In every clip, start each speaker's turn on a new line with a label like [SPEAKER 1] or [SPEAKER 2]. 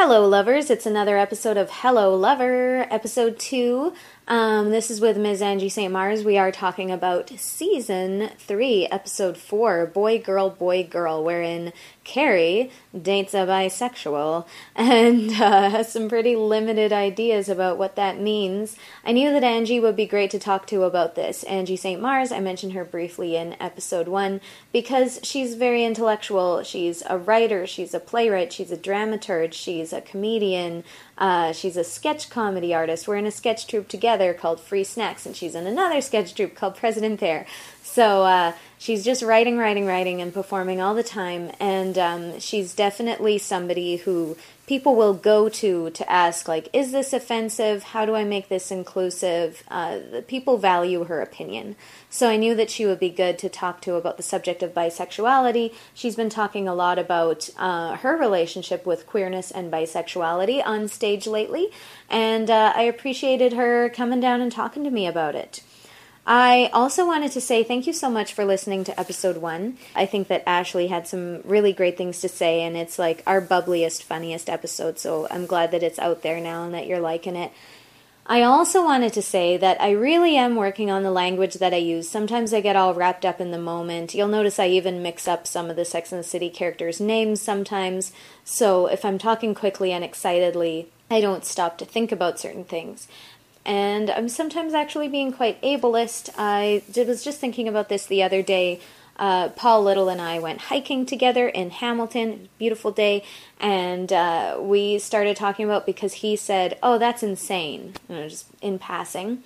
[SPEAKER 1] Hello, lovers. It's another episode of Hello, Lover, episode two. Um, this is with Ms. Angie St. Mars. We are talking about season three, episode four, Boy, Girl, Boy, Girl, wherein Carrie dates a bisexual and uh, has some pretty limited ideas about what that means. I knew that Angie would be great to talk to about this. Angie St. Mars, I mentioned her briefly in episode one because she's very intellectual. She's a writer, she's a playwright, she's a dramaturge, she's a comedian, uh, she's a sketch comedy artist. We're in a sketch troupe together called Free Snacks, and she's in another sketch troupe called President Bear. So uh, she's just writing, writing, writing, and performing all the time. And um, she's definitely somebody who people will go to to ask, like, is this offensive? How do I make this inclusive? Uh, people value her opinion. So I knew that she would be good to talk to about the subject of bisexuality. She's been talking a lot about uh, her relationship with queerness and bisexuality on stage lately, and uh, I appreciated her coming down and talking to me about it. I also wanted to say thank you so much for listening to episode one. I think that Ashley had some really great things to say, and it's like our bubbliest, funniest episode, so I'm glad that it's out there now and that you're liking it. I also wanted to say that I really am working on the language that I use. Sometimes I get all wrapped up in the moment. You'll notice I even mix up some of the Sex and the City characters' names sometimes. So if I'm talking quickly and excitedly, I don't stop to think about certain things and I'm sometimes actually being quite ableist. I was just thinking about this the other day. Uh, Paul Little and I went hiking together in Hamilton, beautiful day, and uh, we started talking about because he said, "Oh, that's insane," you know, just in passing,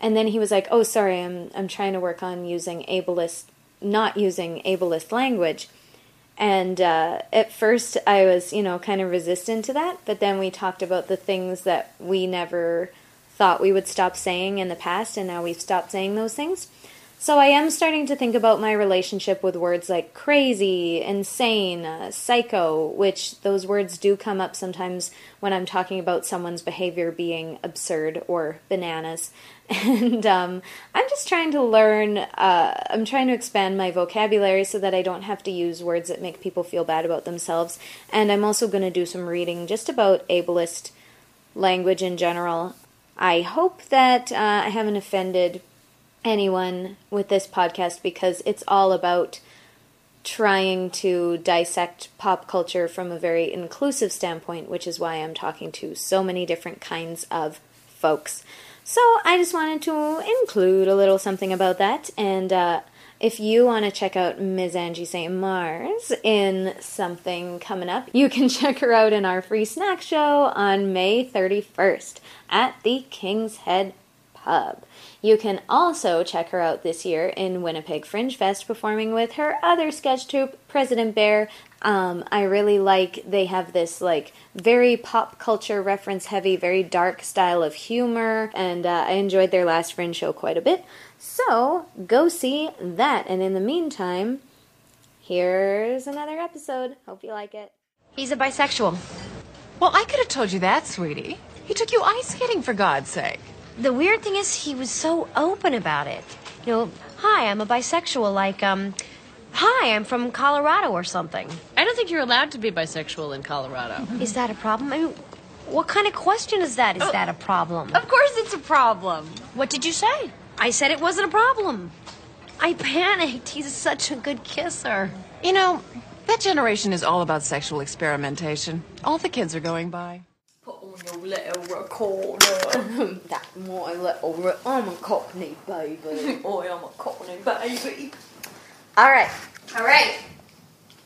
[SPEAKER 1] and then he was like, "Oh, sorry, I'm I'm trying to work on using ableist, not using ableist language." And uh, at first, I was, you know, kind of resistant to that, but then we talked about the things that we never thought we would stop saying in the past, and now we've stopped saying those things. So I am starting to think about my relationship with words like crazy, insane, uh, psycho, which those words do come up sometimes when I'm talking about someone's behavior being absurd or bananas. And um, I'm just trying to learn, uh, I'm trying to expand my vocabulary so that I don't have to use words that make people feel bad about themselves. And I'm also going to do some reading just about ableist language in general. I hope that uh, I haven't offended anyone with this podcast because it's all about trying to dissect pop culture from a very inclusive standpoint, which is why I'm talking to so many different kinds of folks. So I just wanted to include a little something about that. And uh, if you want to check out Ms. Angie St. Mars in something coming up, you can check her out in our free snack show on May 31st at the King's Head Pub. You can also check her out this year in Winnipeg Fringe Fest performing with her other sketch troupe, President Bear. Um, I really like they have this like very pop culture reference heavy, very dark style of humor, and uh, I enjoyed their last Fringe show quite a bit. So go see that, and in the meantime, here's another episode. Hope you like it.
[SPEAKER 2] He's a bisexual.
[SPEAKER 3] Well, I could have told you that, sweetie. He took you ice skating, for God's sake.
[SPEAKER 2] The weird thing is, he was so open about it. You know, hi, I'm a bisexual, like, um, hi, I'm from Colorado or something.
[SPEAKER 4] I don't think you're allowed to be bisexual in Colorado.
[SPEAKER 2] Is that a problem? I mean, what kind of question is that? Is that a problem?
[SPEAKER 3] Of course it's a problem.
[SPEAKER 2] What did you say? I said it wasn't a problem. I panicked. He's such a good kisser.
[SPEAKER 3] You know, that generation is all about sexual experimentation. All the kids are going by.
[SPEAKER 5] Put on your little recorder. That's my little. Re- I'm a cockney baby. Oh I am a cockney baby.
[SPEAKER 1] All right. All right.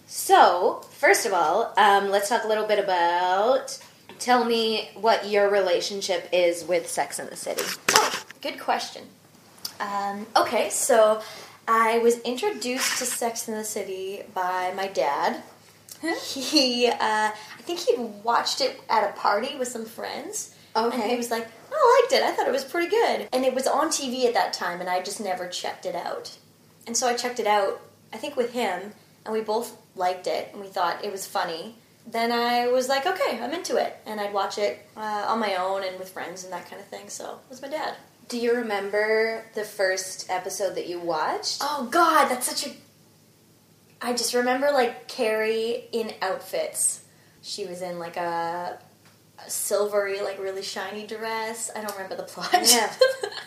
[SPEAKER 1] So, first of all, um, let's talk a little bit about. Tell me what your relationship is with Sex in the City.
[SPEAKER 5] Oh, good question. Um, okay, so I was introduced to Sex in the City by my dad. He, uh, I think he'd watched it at a party with some friends. And he was like, I liked it. I thought it was pretty good. And it was on TV at that time, and I just never checked it out. And so I checked it out, I think with him, and we both liked it, and we thought it was funny. Then I was like, okay, I'm into it. And I'd watch it uh, on my own and with friends and that kind of thing. So it was my dad.
[SPEAKER 1] Do you remember the first episode that you watched?
[SPEAKER 5] Oh God, that's such a. I just remember like Carrie in outfits. she was in like a, a silvery, like really shiny dress. I don't remember the plot.
[SPEAKER 1] Yeah.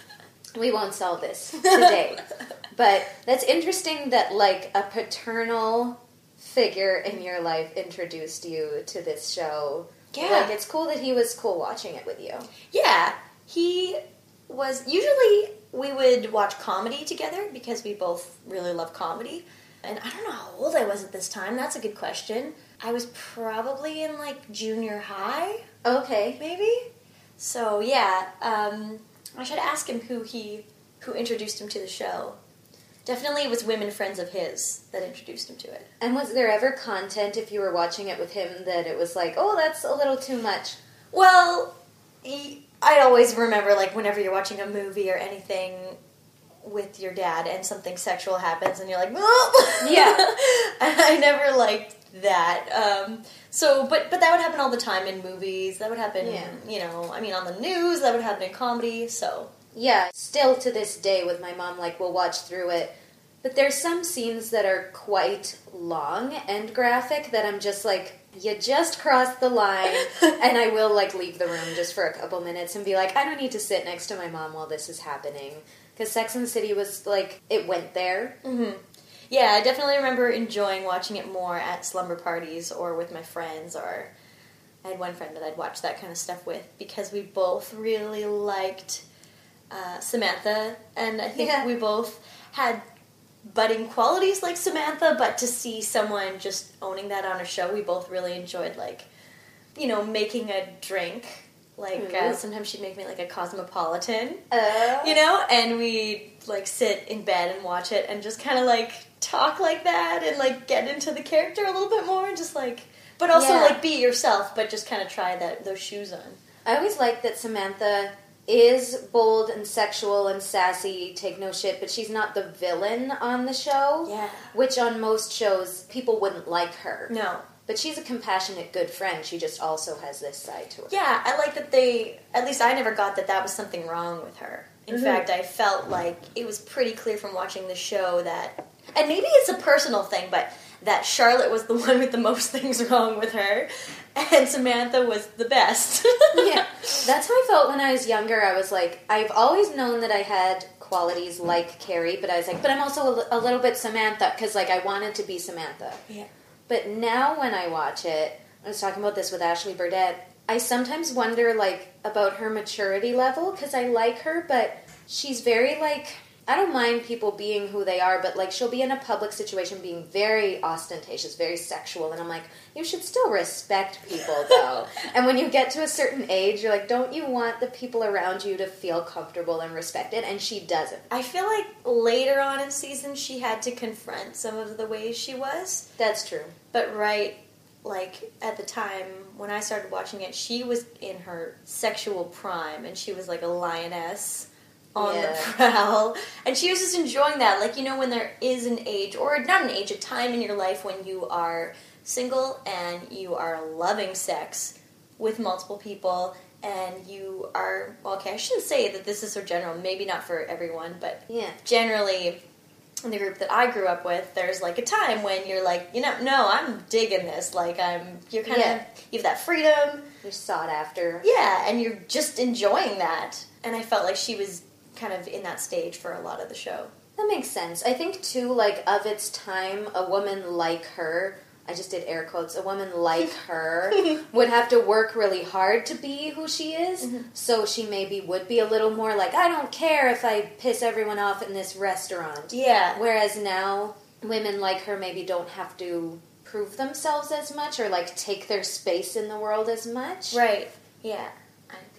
[SPEAKER 1] we won't solve this today. but that's interesting that like a paternal figure in your life introduced you to this show.
[SPEAKER 5] Yeah.
[SPEAKER 1] Like it's cool that he was cool watching it with you.
[SPEAKER 5] Yeah, he was. Usually, we would watch comedy together because we both really love comedy. And I don't know how old I was at this time. That's a good question. I was probably in like junior high,
[SPEAKER 1] Okay.
[SPEAKER 5] maybe. So yeah, um, I should ask him who he who introduced him to the show. Definitely, it was women friends of his that introduced him to it.
[SPEAKER 1] And was there ever content if you were watching it with him that it was like, oh, that's a little too much?
[SPEAKER 5] Well, he, I always remember like whenever you're watching a movie or anything with your dad and something sexual happens and you're like, oh!
[SPEAKER 1] Yeah.
[SPEAKER 5] I never liked that. Um, so, but but that would happen all the time in movies. That would happen,
[SPEAKER 1] Yeah.
[SPEAKER 5] you know. I mean, on the news. That would happen in comedy. So
[SPEAKER 1] Yeah, still to this day with my mom, like we'll watch through it. But there's some scenes that are quite long and graphic that I'm just like, you just crossed the line, and I will like leave the room just for a couple minutes and be like, I don't need to sit next to my mom while this is happening. Because Sex and the City was like, it went there.
[SPEAKER 5] yeah, I definitely remember enjoying watching it more at slumber parties or with my friends or. I had one friend that I'd watch that kind of stuff with because we both really liked uh, Samantha, and I think
[SPEAKER 1] Yeah.
[SPEAKER 5] we both had budding qualities like Samantha. But to see someone just owning that on a show, we both really enjoyed. Like, you know, making a drink. Like uh, sometimes she'd make me like a cosmopolitan,
[SPEAKER 1] Uh,
[SPEAKER 5] you know, and we'd like sit in bed and watch it and just kind of like talk like that and like get into the character a little bit more and just like, but also
[SPEAKER 1] Yeah.
[SPEAKER 5] like be yourself, but just kind of try that those shoes on.
[SPEAKER 1] I always like that Samantha is bold and sexual and sassy, take no shit, but she's not the villain on the show.
[SPEAKER 5] Yeah.
[SPEAKER 1] Which on most shows, people wouldn't like her.
[SPEAKER 5] No.
[SPEAKER 1] But she's a compassionate, good friend. She just also has this side to her.
[SPEAKER 5] Yeah, I like that they. At least I never got that that was something wrong with her. In mm-hmm. fact, I felt like it was pretty clear from watching the show that, and maybe it's a personal thing, but that Charlotte was the one with the most things wrong with her, and Samantha was the best.
[SPEAKER 1] yeah, that's how I felt when I was younger. I was like, I've always known that I had qualities like Carrie, but I was like, but I'm also a, a little bit Samantha because like I wanted to be Samantha.
[SPEAKER 5] Yeah.
[SPEAKER 1] But now when I watch it, I was talking about this with Ashley Burdett. I sometimes wonder like about her maturity level because I like her, but she's very like I don't mind people being who they are, but like she'll be in a public situation being very ostentatious, very sexual, and I'm like, you should still respect people though. and when you get to a certain age, you're like, don't you want the people around you to feel comfortable and respected? And she doesn't.
[SPEAKER 5] I feel like later on in season she had to confront some of the ways she was.
[SPEAKER 1] That's true.
[SPEAKER 5] But right, like at the time when I started watching it, she was in her sexual prime and she was like a lioness on
[SPEAKER 1] Yeah.
[SPEAKER 5] the prowl. And she was just enjoying that. Like, you know, when there is an age, or not an age, a time in your life when you are single and you are loving sex with multiple people and you are, well, okay, I shouldn't say that this is so general, maybe not for everyone, but
[SPEAKER 1] Yeah.
[SPEAKER 5] generally in the group that I grew up with, there's like a time when you're like, you know, no, I'm digging this. Like I'm, you're kind of,
[SPEAKER 1] Yeah.
[SPEAKER 5] you have that freedom,
[SPEAKER 1] You're sought after.
[SPEAKER 5] yeah, and you're just enjoying that. And I felt like she was kind of in that stage for a lot of the show.
[SPEAKER 1] That makes sense. I think too, like of its time, a woman like her. I just did air quotes. A woman like her would have to work really hard to be who she is. Mm-hmm. So she maybe would be a little more like, I don't care if I piss everyone off in this restaurant.
[SPEAKER 5] Yeah,
[SPEAKER 1] Whereas now, women like her maybe don't have to prove themselves as much or like take their space in the world as much.
[SPEAKER 5] right. Yeah,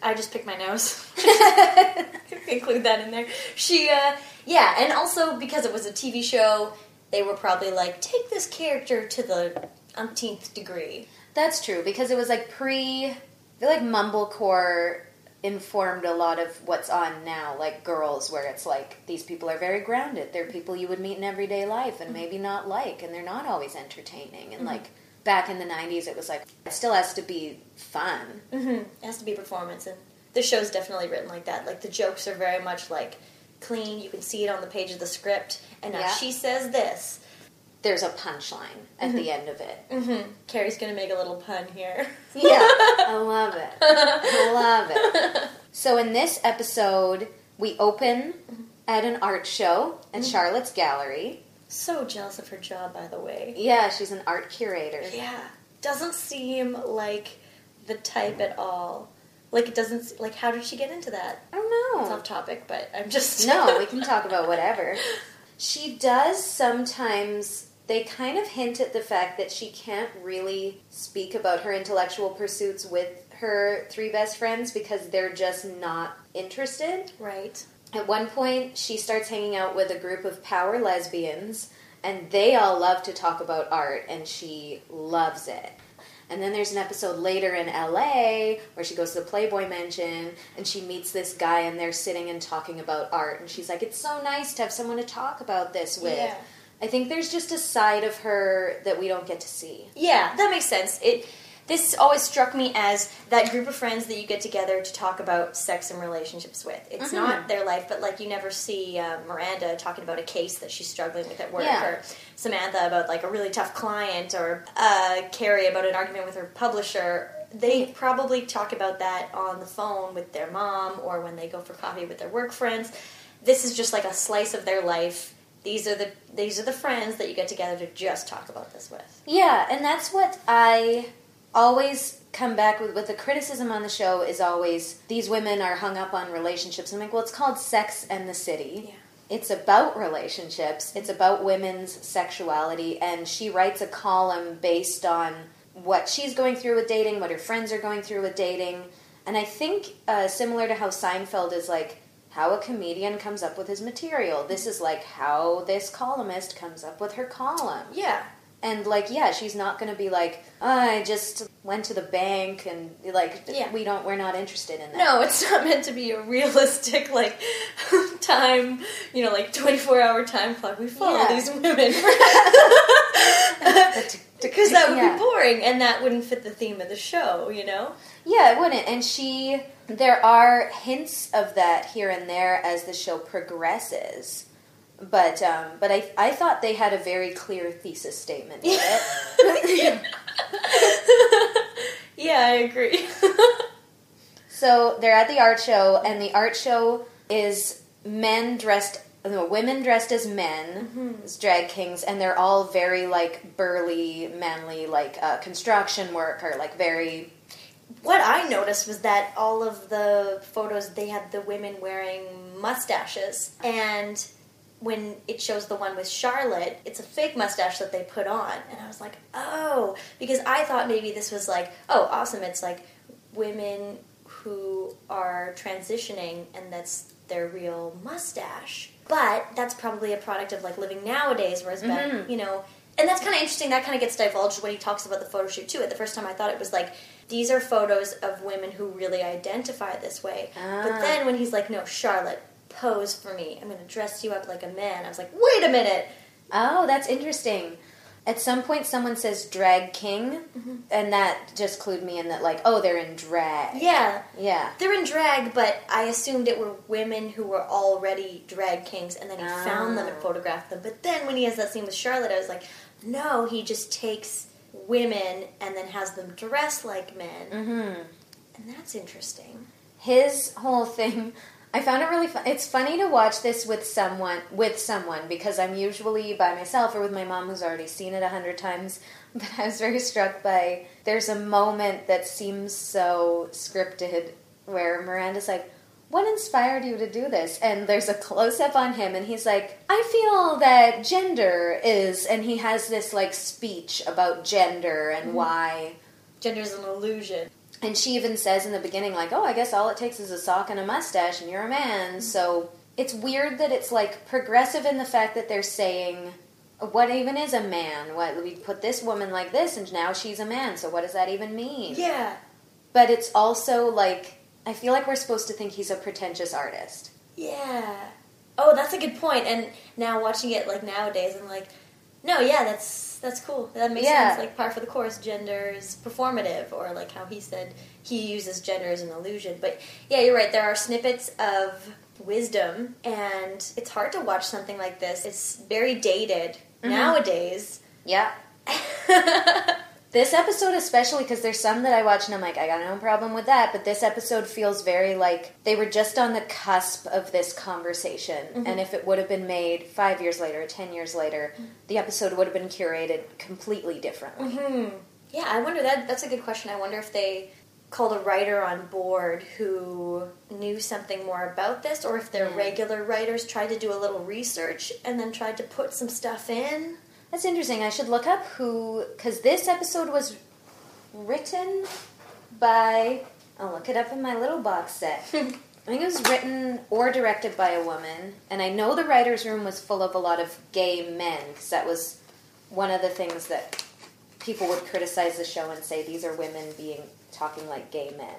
[SPEAKER 5] I, just picked my nose. Include that in there. She, uh, yeah, and also because it was a TV show, they were probably like, take this character to the umpteenth degree.
[SPEAKER 1] That's true because it was like pre. I feel like Mumblecore informed a lot of what's on now, like Girls, where it's like these people are very grounded. They're people you would meet in everyday life and maybe not like, and they're not always entertaining. And like back in the '90s, it was like it still has to be fun.
[SPEAKER 5] Mm-hmm. It has to be performance, and the show's definitely written like that. Like the jokes are very much like clean. You can see it on the page of the script, and now
[SPEAKER 1] Yeah.
[SPEAKER 5] she says this.
[SPEAKER 1] there's a punchline at the end of it.
[SPEAKER 5] Mm-hmm. Carrie's gonna make a little pun here.
[SPEAKER 1] Yeah, I love it. I love it. So in this episode, we open at an art show at Charlotte's Gallery.
[SPEAKER 5] So jealous of her job, by the way.
[SPEAKER 1] Yeah, she's an art curator.
[SPEAKER 5] Yeah, doesn't seem like the type at all. Like it doesn't. Like how did she get into that?
[SPEAKER 1] I don't
[SPEAKER 5] It's
[SPEAKER 1] know.
[SPEAKER 5] off topic, but I'm just
[SPEAKER 1] No, we can talk about whatever. She does sometimes. They kind of hint at the fact that she can't really speak about her intellectual pursuits with her three best friends because they're just not interested.
[SPEAKER 5] right.
[SPEAKER 1] At one point, she starts hanging out with a group of power lesbians, and they all love to talk about art, and she loves it. And then there's an episode later in LA where she goes to the Playboy Mansion and she meets this guy, and they're sitting and talking about art. And she's like, It's so nice to have someone to talk about this with.
[SPEAKER 5] Yeah.
[SPEAKER 1] I think there's just a side of her that we don't get to see.
[SPEAKER 5] Yeah, that makes sense. It this always struck me as that group of friends that you get together to talk about sex and relationships with. It's not their life, but like you never see uh, Miranda talking about a case that she's struggling with at work,
[SPEAKER 1] Yeah.
[SPEAKER 5] or Samantha about like a really tough client, or uh, Carrie about an argument with her publisher. They probably talk about that on the phone with their mom or when they go for coffee with their work friends. This is just like a slice of their life. These are the these are the friends that you get together to just talk about this with.
[SPEAKER 1] Yeah, and that's what I always come back with. With the criticism on the show is always these women are hung up on relationships. I'm like, well, it's called Sex and the City.
[SPEAKER 5] Yeah.
[SPEAKER 1] It's about relationships. It's about women's sexuality, and she writes a column based on what she's going through with dating, what her friends are going through with dating, and I think uh, similar to how Seinfeld is like how a comedian comes up with his material. This is like how this columnist comes up with her column.
[SPEAKER 5] Yeah.
[SPEAKER 1] And like, yeah, she's not going to be like, oh, I just went to the bank and like,
[SPEAKER 5] Yeah.
[SPEAKER 1] we don't, we're not interested in that.
[SPEAKER 5] No, it's not meant to be a realistic like time, you know, like twenty four hour time clock. We follow
[SPEAKER 1] Yeah.
[SPEAKER 5] these women because that would
[SPEAKER 1] yeah.
[SPEAKER 5] be boring and that wouldn't fit the theme of the show. You know?
[SPEAKER 1] Yeah, it wouldn't. And she, there are hints of that here and there as the show progresses. But um, but I I thought they had a very clear thesis statement it.
[SPEAKER 5] Yeah, I agree.
[SPEAKER 1] So they're at the art show, and the art show is men dressed, no, women dressed as men, as drag kings, and they're all very like burly, manly, like uh, construction worker, like very.
[SPEAKER 5] what I noticed was that all of the photos they had the women wearing mustaches and when it shows the one with Charlotte, it's a fake mustache that they put on. And I was like, oh, because I thought maybe this was like, oh, awesome. It's like women who are transitioning and that's their real mustache. But that's probably a product of like living nowadays, whereas back, you know, and that's kind of interesting. That kind of gets divulged when he talks about the photo shoot too. At the first time, I thought it was like these are photos of women who really identify this way. But
[SPEAKER 1] Ah.
[SPEAKER 5] then when he's like, "No, Charlotte, pose for me. I'm going to dress you up like a man," I was like, "Wait a minute."
[SPEAKER 1] Oh, that's interesting. At some point, someone says drag king, and that just clued me in that, like, oh, they're in drag.
[SPEAKER 5] Yeah,
[SPEAKER 1] Yeah.
[SPEAKER 5] they're in drag, but I assumed it were women who were already drag kings, and then he found them and
[SPEAKER 1] Ah.
[SPEAKER 5] photographed them. But then when he has that scene with Charlotte, I was like, no, he just takes women and then has them dress like men,
[SPEAKER 1] Mm-hmm.
[SPEAKER 5] and that's interesting.
[SPEAKER 1] his whole thing i found it really fun it's funny to watch this with someone with someone because i'm usually by myself or with my mom who's already seen it a hundred times but i was very struck by there's a moment that seems so scripted where miranda's like what inspired you to do this? And there's a close-up on him and he's like i feel that gender is and he has this like speech about gender and mm-hmm. why.
[SPEAKER 5] Gender is an illusion.
[SPEAKER 1] And she even says in the beginning, like, oh, I guess all it takes is a sock and a mustache and you're a man. Mm-hmm. So it's weird that it's like progressive in the fact that they're saying, what even is a man? What we put this woman like this and now she's a man. So what does that even mean?
[SPEAKER 5] Yeah.
[SPEAKER 1] But it's also like, I feel like we're supposed to think he's a pretentious artist.
[SPEAKER 5] Yeah. Oh, that's a good point. And now watching it like nowadays, I'm like, no, yeah, that's that's cool. That makes
[SPEAKER 1] Yeah.
[SPEAKER 5] sense. Like par for the course, gender is performative, or like how he said he uses gender as an illusion. But yeah, you're right. There are snippets of wisdom, and it's hard to watch something like this. It's very dated mm-hmm. nowadays.
[SPEAKER 1] Yeah. this episode, especially because there's some that I watch and I'm like, I got no problem with that. But this episode feels very like they were just on the cusp of this conversation. Mm-hmm. And if it would have been made five years later, ten years later, the episode would have been curated completely differently. Mm-hmm.
[SPEAKER 5] Yeah, I wonder that that's a good question. I wonder if they called a writer on board who knew something more about this or if their mm. regular writers tried to do a little research and then tried to put some stuff in.
[SPEAKER 1] That's interesting. I should look up who, because this episode was written by. I'll look it up in my little box set. I think it was written or directed by a woman, and I know the writers' room was full of a lot of gay men because that was one of the things that people would criticize the show and say these are women being talking like gay men.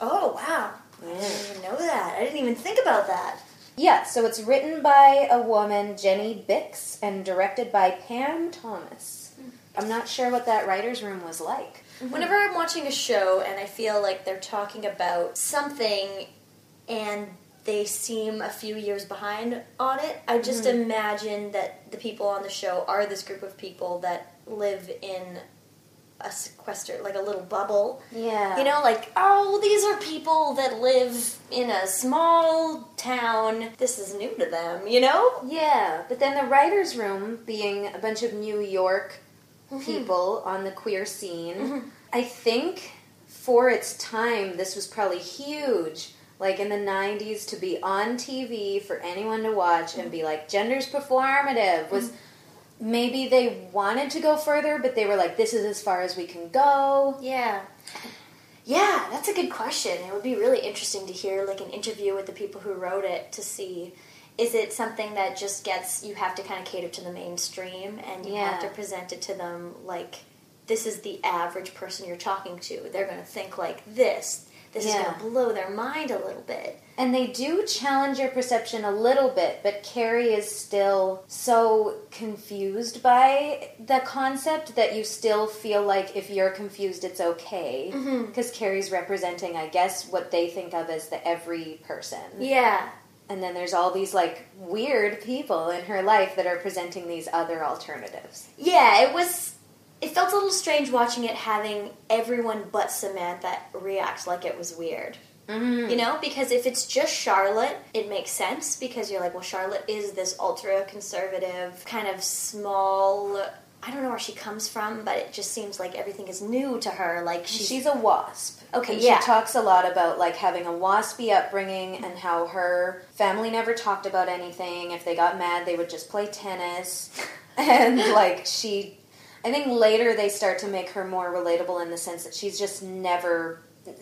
[SPEAKER 5] Oh, wow. I didn't even know that. I didn't even think about that.
[SPEAKER 1] Yeah, so it's written by a woman, Jenny Bicks, and directed by Pam Thomas. Mm. I'm not sure what that writers' room was like. Mm-hmm.
[SPEAKER 5] Whenever I'm watching a show and I feel like they're talking about something and they seem a few years behind on it, I just mm-hmm. imagine that the people on the show are this group of people that live in a sequester, like a little bubble.
[SPEAKER 1] Yeah.
[SPEAKER 5] You know, like, oh, these are people that live in a small town. This is new to them, you know?
[SPEAKER 1] Yeah, but then the writers' room being a bunch of New York mm-hmm. people on the queer scene, mm-hmm. I think for its time this was probably huge. Like in the 90s to be on TV for anyone to watch and be mm-hmm. like gender's performative was maybe they wanted to go further but they were like this is as far as we can go.
[SPEAKER 5] Yeah. Yeah, that's a good question. It would be really interesting to hear like an interview with the people who wrote it to see is it something that just gets you have to kind of cater to the mainstream and you have to present it to them like this is the average person you're talking to. They're going to think like this. This is
[SPEAKER 1] Yeah.
[SPEAKER 5] going to blow their mind a little bit.
[SPEAKER 1] And they do challenge your perception a little bit, but Carrie is still so confused by the concept that you still feel like if you're confused, it's okay. Mm-hmm. Because Carrie's representing, I guess, what they think of as the every person.
[SPEAKER 5] Yeah.
[SPEAKER 1] And then there's all these like weird people in her life that are presenting these other alternatives.
[SPEAKER 5] Yeah, it was. It felt a little strange watching it having everyone but Samantha react like it was weird.
[SPEAKER 1] Mm-hmm.
[SPEAKER 5] You know, because if it's just Charlotte, it makes sense because you're like, well, Charlotte is this ultra conservative, kind of small. I don't know where she comes from, but it just seems like everything is new to her. Like she's,
[SPEAKER 1] She's a wasp.
[SPEAKER 5] Okay,
[SPEAKER 1] and
[SPEAKER 5] yeah.
[SPEAKER 1] She talks a lot about like having a waspy upbringing and how her family never talked about anything. If they got mad, they would just play tennis. and like she, I think later they start to make her more relatable in the sense that she's just never,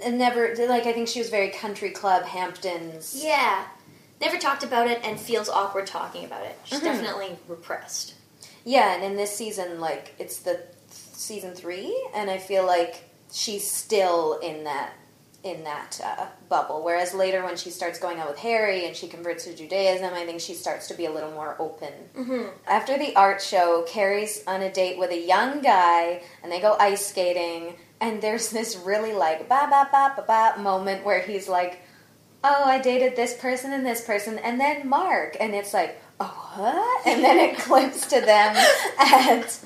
[SPEAKER 1] never like I think she was very country club Hamptons.
[SPEAKER 5] yeah, never talked about it and feels awkward talking about it. She's
[SPEAKER 1] Mm-hmm.
[SPEAKER 5] definitely repressed.
[SPEAKER 1] Yeah, and in this season, like it's the th- season three, and I feel like she's still in that in that uh, bubble. Whereas later, when she starts going out with Harry and she converts to Judaism, I think she starts to be a little more open. Mm-hmm. After the art show, Carrie's on a date with a young guy, and they go ice skating. And there's this really like ba ba ba ba ba moment where he's like, "Oh, I dated this person and this person, and then Mark," and it's like, "Oh, what?" And then it clips to them at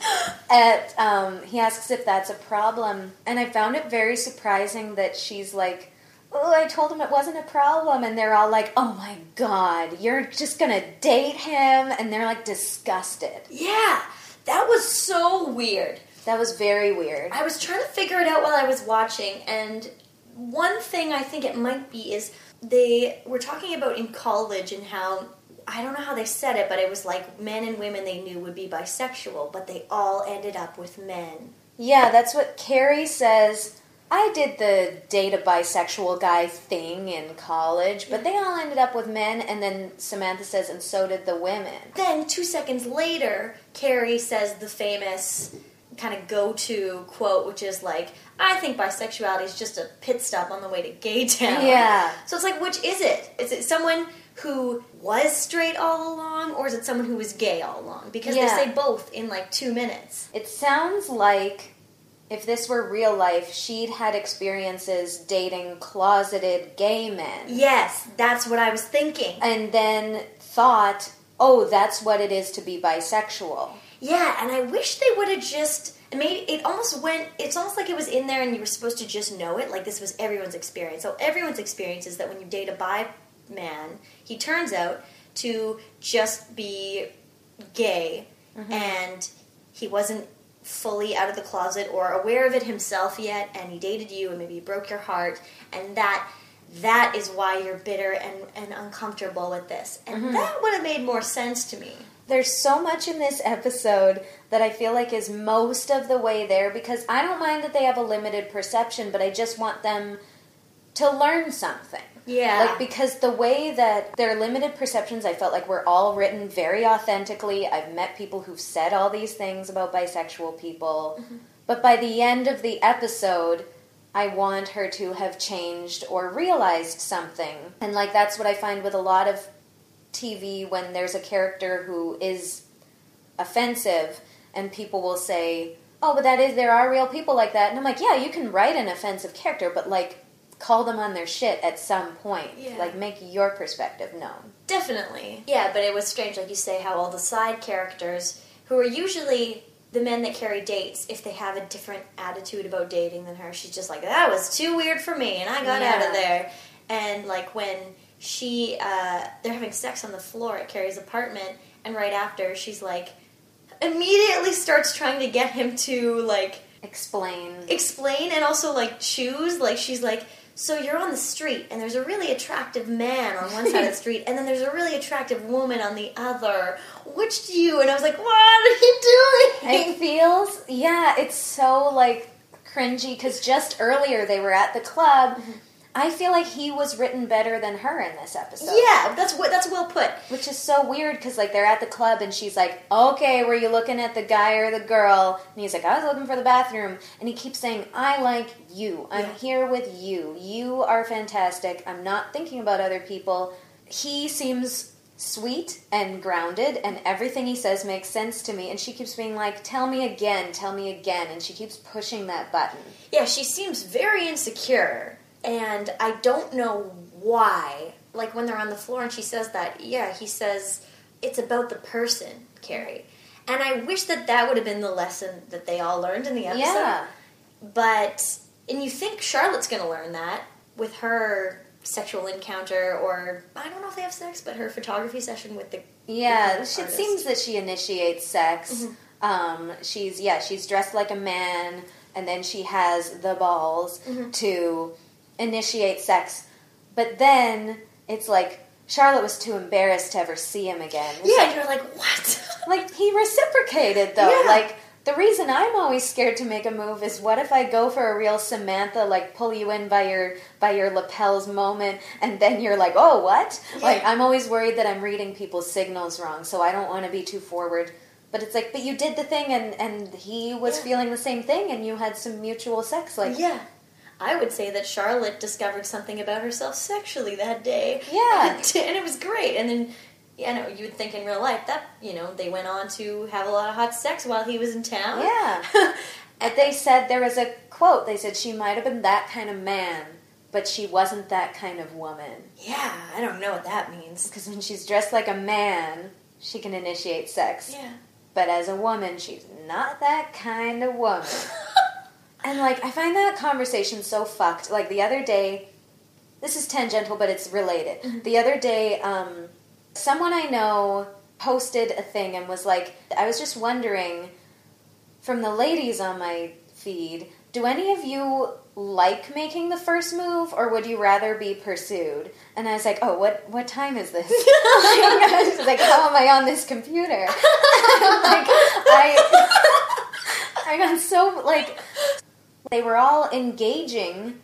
[SPEAKER 1] at um, he asks if that's a problem, and I found it very surprising that she's like. Oh, I told him it wasn't a problem, and they're all like, "Oh my god, you're just gonna date him," and they're like disgusted.
[SPEAKER 5] Yeah, that was so weird.
[SPEAKER 1] That was very weird.
[SPEAKER 5] I was trying to figure it out while I was watching, and one thing I think it might be is they were talking about in college and how I don't know how they said it, but it was like men and women they knew would be bisexual, but they all ended up with men.
[SPEAKER 1] Yeah, that's what Carrie says. I did the date a bisexual guy thing in college, but they all ended up with men, and then Samantha says, and so did the women.
[SPEAKER 5] Then two seconds later, Carrie says the famous kind of go-to quote, which is like, "I think bisexuality is just a pit stop on the way to gay town."
[SPEAKER 1] Yeah.
[SPEAKER 5] So it's like, which is it? Is it someone who was straight all along, or is it someone who was gay all along? Because
[SPEAKER 1] Yeah.
[SPEAKER 5] they say both in like two minutes.
[SPEAKER 1] It sounds like if this were real life, she'd had experiences dating closeted gay men.
[SPEAKER 5] Yes, that's what I was thinking.
[SPEAKER 1] And then thought, oh, that's what it is to be bisexual.
[SPEAKER 5] Yeah, and I wish they would have just made it almost went it's almost like it was in there and you were supposed to just know it, like this was everyone's experience. So everyone's experience is that when you date a bi man, he turns out to just be gay mm-hmm. and he wasn't fully out of the closet or aware of it himself yet and he dated you and maybe he broke your heart and that that is why you're bitter and, and uncomfortable with this. And mm-hmm. that would have made more sense to me.
[SPEAKER 1] There's so much in this episode that I feel like is most of the way there because I don't mind that they have a limited perception, but I just want them to learn something.
[SPEAKER 5] Yeah.
[SPEAKER 1] Like because the way that their limited perceptions I felt like were all written very authentically. I've met people who've said all these things about bisexual people. Mm-hmm. But by the end of the episode, I want her to have changed or realized something. And like that's what I find with a lot of TV when there's a character who is offensive and people will say, "Oh, but that is there are real people like that." And I'm like, "Yeah, you can write an offensive character, but like call them on their shit at some point.
[SPEAKER 5] Yeah.
[SPEAKER 1] Like make your perspective known."
[SPEAKER 5] Definitely. Yeah, but it was strange, like you say, how all the side characters, who are usually the men that carry dates, if they have a different attitude about dating than her, she's just like, that was too weird for me, and I got out of there. And like when she, uh, they're having sex on the floor at Carrie's apartment, and right after, she's like, immediately starts trying to get him to like
[SPEAKER 1] Explain.
[SPEAKER 5] explain and also like choose. Like she's like, so you're on the street and there's a really attractive man on one side of the street and then there's a really attractive woman on the other. Which do you? And I was like, what are you doing?
[SPEAKER 1] It feels, yeah, it's so like cringy because just earlier they were at the club.
[SPEAKER 5] Mm-hmm.
[SPEAKER 1] I feel like he was written better than her in this episode.
[SPEAKER 5] Yeah, that's what that's well put.
[SPEAKER 1] Which is so weird because like they're at the club and she's like, "Okay, were you looking at the guy or the girl?" And he's like, "I was looking for the bathroom." And he keeps saying, "I like you. I'm
[SPEAKER 5] Yeah.
[SPEAKER 1] here with you. You are fantastic. I'm not thinking about other people." He seems sweet and grounded and everything he says makes sense to me and she keeps being like tell me again tell me again and she keeps pushing that button
[SPEAKER 5] Yeah, she seems very insecure, and I don't know why. Like when they're on the floor and she says that, yeah, he says it's about the person, Carrie. And I wish that that would have been the lesson that they all learned in the episode.
[SPEAKER 1] yeah
[SPEAKER 5] But and you think Charlotte's going to learn that with her sexual encounter, or I don't know if they have sex, but her photography session with the
[SPEAKER 1] Yeah,
[SPEAKER 5] with
[SPEAKER 1] it
[SPEAKER 5] the artist.
[SPEAKER 1] seems that she initiates sex.
[SPEAKER 5] Mm-hmm.
[SPEAKER 1] Um, she's yeah, she's dressed like a man, and then she has the balls
[SPEAKER 5] Mm-hmm.
[SPEAKER 1] to initiate sex. But then it's like Charlotte was too embarrassed to ever see him again. It's
[SPEAKER 5] Yeah,
[SPEAKER 1] like,
[SPEAKER 5] you're like what?
[SPEAKER 1] like he reciprocated though.
[SPEAKER 5] Yeah.
[SPEAKER 1] Like the reason I'm always scared to make a move is what if I go for a real Samantha, like pull you in by your by your lapels moment, and then you're like, oh what? Like I'm always worried that I'm reading people's signals wrong, so I don't want to be too forward. But it's like, but you did the thing, and and he was
[SPEAKER 5] Yeah.
[SPEAKER 1] feeling the same thing, and you had some mutual sex. Like
[SPEAKER 5] yeah. I would say that Charlotte discovered something about herself sexually that day.
[SPEAKER 1] Yeah.
[SPEAKER 5] and it was great. And then, you know, you would think in real life that you know they went on to have a lot of hot sex while he was in town.
[SPEAKER 1] Yeah. And they said there was a quote. They said she might have been that kind of man, but she wasn't that kind of woman.
[SPEAKER 5] yeah. I don't know what that means.
[SPEAKER 1] Because when she's dressed like a man, she can initiate sex.
[SPEAKER 5] Yeah.
[SPEAKER 1] But as a woman, she's not that kind of woman. and like, I find that conversation so fucked. Like the other day, this is tangential, but it's related. The other day, um, someone I know posted a thing and was like, I was just wondering from the ladies on my feed, do any of you like making the first move or would you rather be pursued? And I was like, oh, what what time is this? I was like, how am I on this computer? like, I, I got so, like, they were all engaging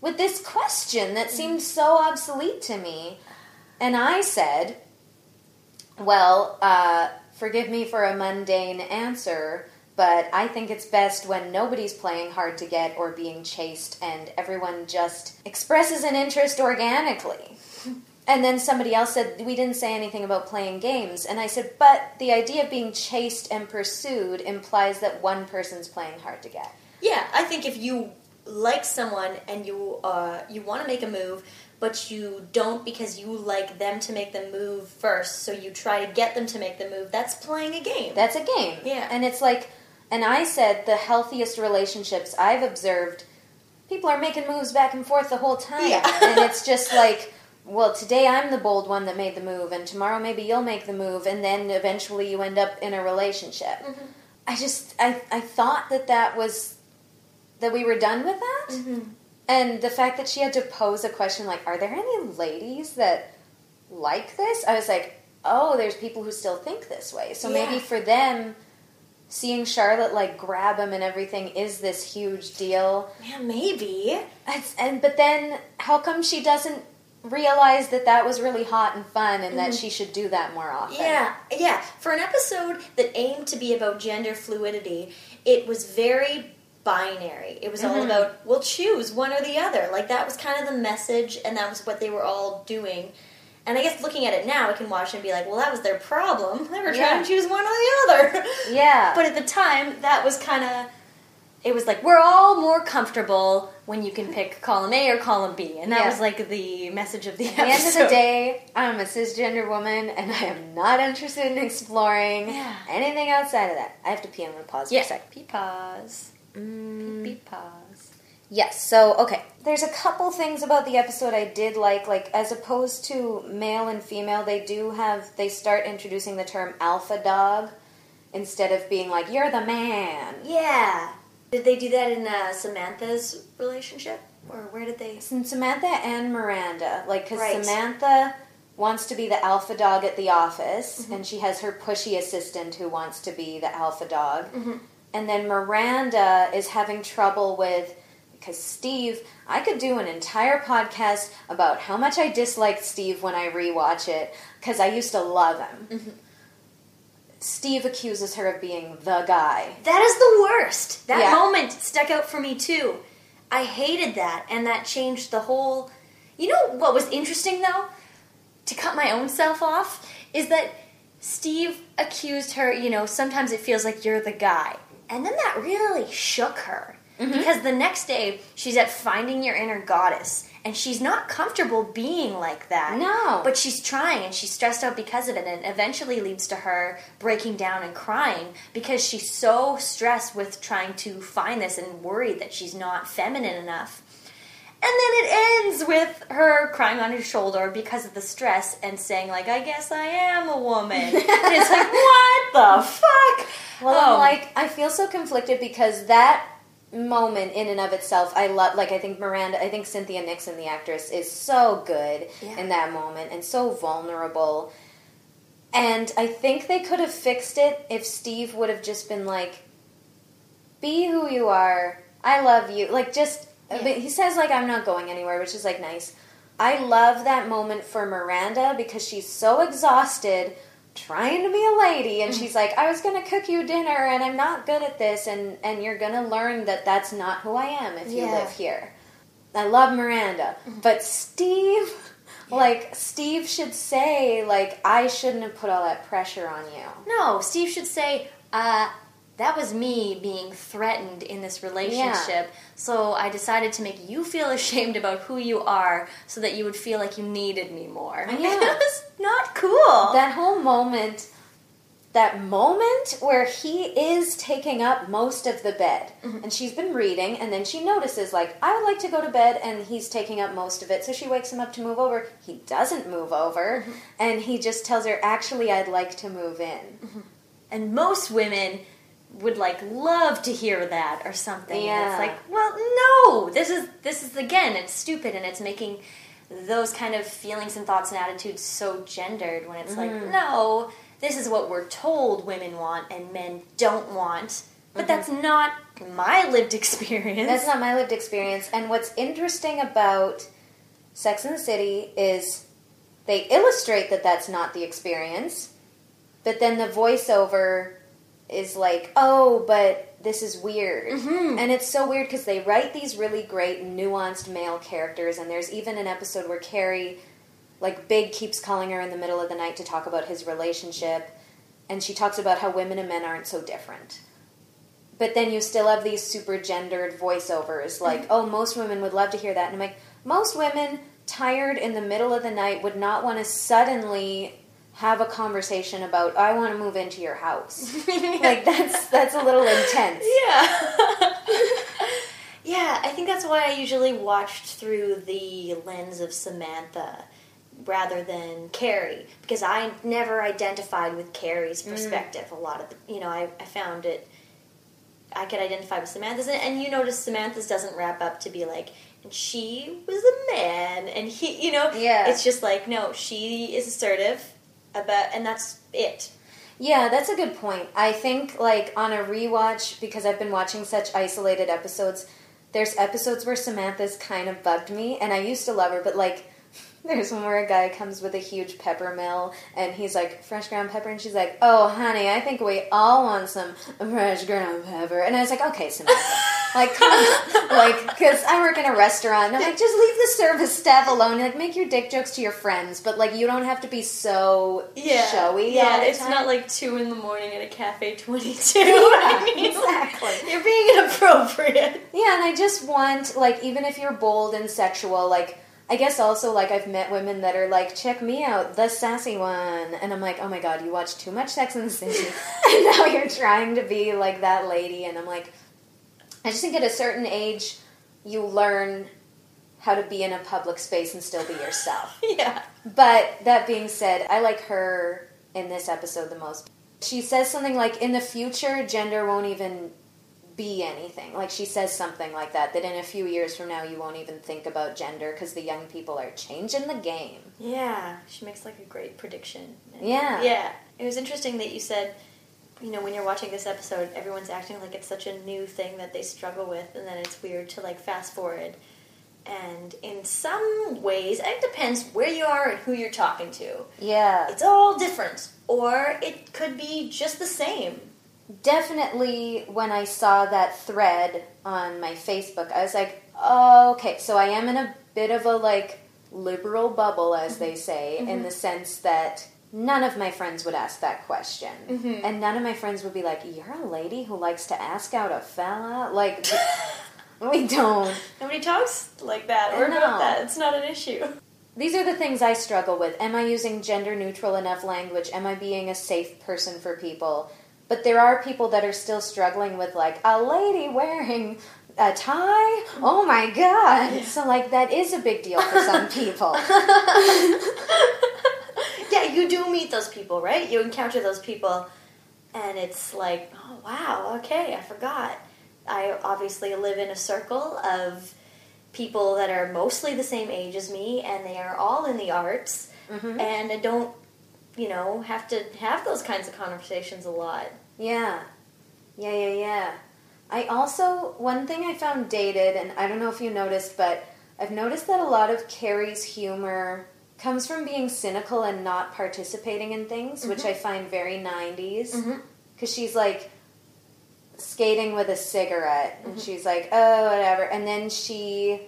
[SPEAKER 1] with this question that seemed so obsolete to me. And I said, well, uh, forgive me for a mundane answer, but I think it's best when nobody's playing hard to get or being chased and everyone just expresses an interest organically. And then somebody else said, We didn't say anything about playing games. And I said, But the idea of being chased and pursued implies that one person's playing hard to get.
[SPEAKER 5] Yeah, I think if you like someone and you uh, you want to make a move, but you don't because you like them to make the move first. So you try to get them to make the move. That's playing a game.
[SPEAKER 1] That's a game.
[SPEAKER 5] Yeah.
[SPEAKER 1] And it's like, and I said the healthiest relationships I've observed, people are making moves back and forth the whole time.
[SPEAKER 5] Yeah.
[SPEAKER 1] and it's just like, well, today I'm the bold one that made the move, and tomorrow maybe you'll make the move, and then eventually you end up in a relationship.
[SPEAKER 5] Mm-hmm.
[SPEAKER 1] I just, I, I thought that that was, that we were done with that.
[SPEAKER 5] Mm-hmm.
[SPEAKER 1] And the fact that she had to pose a question like, are there any ladies that like this? I was like, oh, there's people who still think this way. So
[SPEAKER 5] Yeah.
[SPEAKER 1] maybe for them, seeing Charlotte like grab him and everything is this huge deal.
[SPEAKER 5] yeah, maybe.
[SPEAKER 1] It's, and but then how come she doesn't realize that that was really hot and fun and that she should do that more often?
[SPEAKER 5] Yeah, yeah. For an episode that aimed to be about gender fluidity, it was very binary. It was all mm-hmm. about we'll choose one or the other. Like that was kind of the message, and that was what they were all doing. And I guess looking at it now, I can watch and be like, well, that was their problem. They were trying
[SPEAKER 1] Yeah.
[SPEAKER 5] to choose one or the other.
[SPEAKER 1] Yeah.
[SPEAKER 5] But at the time, that was kind of. It was like we're all more comfortable when you can pick column A or column B, and that
[SPEAKER 1] Yeah.
[SPEAKER 5] was like the message of the
[SPEAKER 1] At the end of the day, I'm a cisgender woman, and I am not interested in exploring
[SPEAKER 5] Yeah.
[SPEAKER 1] anything outside of that. I have to pee. I'm going to pause for a sec.
[SPEAKER 5] Pee pause.
[SPEAKER 1] Mm.
[SPEAKER 5] Pee pause.
[SPEAKER 1] Yes, so, okay. There's a couple things about the episode I did like. Like, as opposed to male and female, they do have, they start introducing the term alpha dog instead of being like, you're the man.
[SPEAKER 5] Yeah. Did they do that in uh, Samantha's relationship? Or where did they?
[SPEAKER 1] And Samantha and Miranda, like, because
[SPEAKER 5] Right.
[SPEAKER 1] Samantha wants to be the alpha dog at the office, and she has her pushy assistant who wants to be the alpha dog. And then Miranda is having trouble with, because Steve, I could do an entire podcast about how much I disliked Steve when I rewatch it, because I used to love him. Mm-hmm. Steve accuses her of being the guy.
[SPEAKER 5] That is the worst. That
[SPEAKER 1] Yeah.
[SPEAKER 5] moment stuck out for me too. I hated that, and that changed the whole. You know what was interesting though? To cut my own self off, is that Steve accused her, you know, sometimes it feels like you're the guy. And then that really shook her. Mm-hmm. Because the next day, she's at Finding Your Inner Goddess, and she's not comfortable being like that.
[SPEAKER 1] No.
[SPEAKER 5] But she's trying, and she's stressed out because of it, and it eventually leads to her breaking down and crying because she's so stressed with trying to find this and worried that she's not feminine enough. And then it ends with her crying on his shoulder because of the stress and saying, like, I guess I am a woman. and it's like, what the fuck?
[SPEAKER 1] Well,
[SPEAKER 5] Oh.
[SPEAKER 1] I'm like, I feel so conflicted because that moment in and of itself, I love. Like, I think Miranda, I think Cynthia Nixon, the actress, is so good
[SPEAKER 5] Yeah.
[SPEAKER 1] in that moment and so vulnerable. And I think they could have fixed it if Steve would have just been like, "Be who you are. I love you." Like, just I mean, he says like, "I'm not going anywhere," which is like nice. I love that moment for Miranda because she's so exhausted trying to be a lady and she's like I was going to cook you dinner and I'm not good at this and and you're going to learn that that's not who I am if you live here. I love Miranda, but Steve like Steve should say like I shouldn't have put all that pressure on you.
[SPEAKER 5] No, Steve should say, uh, that was me being threatened in this relationship. So I decided to make you feel ashamed about who you are so that you would feel like you needed me more.
[SPEAKER 1] Yeah.
[SPEAKER 5] it was not cool.
[SPEAKER 1] That whole moment that moment where he is taking up most of the bed. Mm-hmm. And she's been reading and then she notices like i would like to go to bed and he's taking up most of it. So she wakes him up to move over. He doesn't move over. Mm-hmm. And he just tells her actually i'd like to move in. Mm-hmm.
[SPEAKER 5] And most women would like love to hear that or something. And
[SPEAKER 1] Yeah.
[SPEAKER 5] it's like, well, no, this is this is again, it's stupid and it's making those kind of feelings and thoughts and attitudes so gendered when it's like, mm-hmm. no, this is what we're told women want and men don't want. But mm-hmm. that's not my lived experience.
[SPEAKER 1] That's not my lived experience. And what's interesting about Sex and the City is they illustrate that that's not the experience, but then the voiceover is like, oh, but this is weird. Mm-hmm. And it's so weird because they write these really great, nuanced male characters, and there's even an episode where Carrie, like, Big keeps calling her in the middle of the night to talk about his relationship, and she talks about how women and men aren't so different but then you still have these super gendered voiceovers like, mm-hmm. oh, most women would love to hear that. And I'm like, most women tired in the middle of the night would not want to suddenly have a conversation about I want to move into your house. like that's that's a little intense.
[SPEAKER 5] Yeah. yeah, I think that's why I usually watched through the lens of Samantha rather than Carrie because I never identified with Carrie's mm-hmm. perspective. A lot of the, you know, I, I found it. I could identify with Samantha's, and, and you notice Samantha's doesn't wrap up to be like, and she was a man, and he, you know,
[SPEAKER 1] Yeah.
[SPEAKER 5] It's just like, no, she is assertive about, and that's it.
[SPEAKER 1] Yeah, that's a good point. I think like on a rewatch because I've been watching such isolated episodes, there's episodes where Samantha's kind of bugged me and I used to love her, but like there's one where a guy comes with a huge pepper mill and he's like fresh ground pepper and she's like, "Oh, honey, I think we all want some fresh ground pepper." And I was like, "Okay, Samantha." Like, like, because I work in a restaurant, and I'm like, just leave the service staff alone. Like, make your dick jokes to your friends, but like, you don't have to be so showy.
[SPEAKER 5] Yeah,
[SPEAKER 1] all the
[SPEAKER 5] it's
[SPEAKER 1] time.
[SPEAKER 5] not like two in the morning at a cafe twenty two.
[SPEAKER 1] Yeah, exactly.
[SPEAKER 5] You're being inappropriate.
[SPEAKER 1] Yeah, and I just want like even if you're bold and sexual, like I guess also like I've met women that are like, check me out, the sassy one, and I'm like, oh my god, you watch too much Sex in the City, and now you're trying to be like that lady, and I'm like, I just think at a certain age, you learn how to be in a public space and still be yourself.
[SPEAKER 5] Yeah.
[SPEAKER 1] But that being said, I like her in this episode the most. She says something like, in the future, gender won't even be anything. Like, she says something like that, that in a few years from now, you won't even think about gender because the young people are changing the game.
[SPEAKER 5] Yeah, she makes like a great prediction. And-
[SPEAKER 1] Yeah.
[SPEAKER 5] Yeah. It was interesting that you said, you know, when you're watching this episode, everyone's acting like it's such a new thing that they struggle with, and then it's weird to like fast forward. And in some ways, it depends where you are and who you're talking to.
[SPEAKER 1] Yeah.
[SPEAKER 5] It's all different, or it could be just the same.
[SPEAKER 1] Definitely, when I saw that thread on my Facebook, I was like, oh, okay, so I am in a bit of a like liberal bubble, as mm-hmm. they say, in mm-hmm. the sense that none of my friends would ask that question. Mm-hmm. And none of my friends would be like, you're a lady who likes to ask out a fella? Like, we don't.
[SPEAKER 5] Nobody talks like that or
[SPEAKER 1] No.
[SPEAKER 5] about that. It's not an issue.
[SPEAKER 1] These are the things I struggle with. Am I using gender neutral enough language? Am I being a safe person for people? But there are people that are still struggling with, like, a lady wearing a tie? Oh my god. So, like, that is a big deal for some people.
[SPEAKER 5] yeah, you do meet those people, right? You encounter those people, and it's like, oh wow, okay, I forgot. I obviously live in a circle of people that are mostly the same age as me, and they are all in the arts, mm-hmm. and I don't, you know, have to have those kinds of conversations a lot.
[SPEAKER 1] Yeah. Yeah, yeah, yeah. I also, one thing I found dated, and I don't know if you noticed, but I've noticed that a lot of Carrie's humor comes from being cynical and not participating in things, which mm-hmm. I find very 90s. Because mm-hmm. she's like skating with a cigarette, and mm-hmm. she's like, oh, whatever. And then she.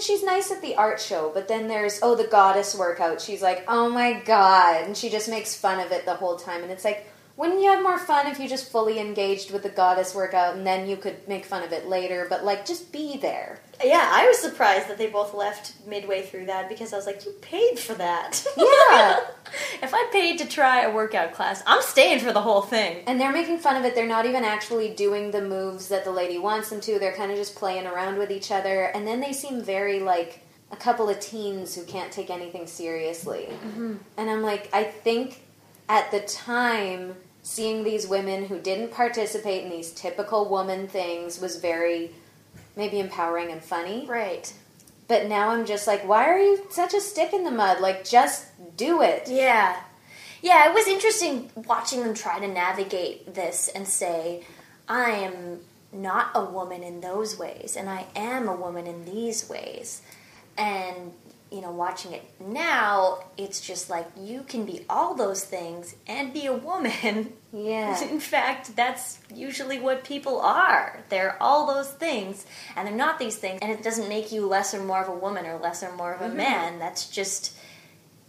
[SPEAKER 1] She's nice at the art show, but then there's, oh, the goddess workout. She's like, oh my god. And she just makes fun of it the whole time. And it's like, wouldn't you have more fun if you just fully engaged with the goddess workout and then you could make fun of it later? But like, just be there.
[SPEAKER 5] Yeah, I was surprised that they both left midway through that because I was like, you paid for that.
[SPEAKER 1] Yeah.
[SPEAKER 5] if I paid to try a workout class, I'm staying for the whole thing.
[SPEAKER 1] And they're making fun of it. They're not even actually doing the moves that the lady wants them to. They're kind of just playing around with each other. And then they seem very like a couple of teens who can't take anything seriously. Mm-hmm. And I'm like, I think at the time, seeing these women who didn't participate in these typical woman things was very maybe empowering and funny.
[SPEAKER 5] Right.
[SPEAKER 1] But now I'm just like, why are you such a stick in the mud? Like, just do it.
[SPEAKER 5] Yeah. Yeah, it was interesting watching them try to navigate this and say, I am not a woman in those ways, and I am a woman in these ways. And, you know, watching it now, it's just like you can be all those things and be a woman.
[SPEAKER 1] Yeah.
[SPEAKER 5] In fact, that's usually what people are. They're all those things, and they're not these things. And it doesn't make you less or more of a woman or less or more of a mm-hmm. man. That's just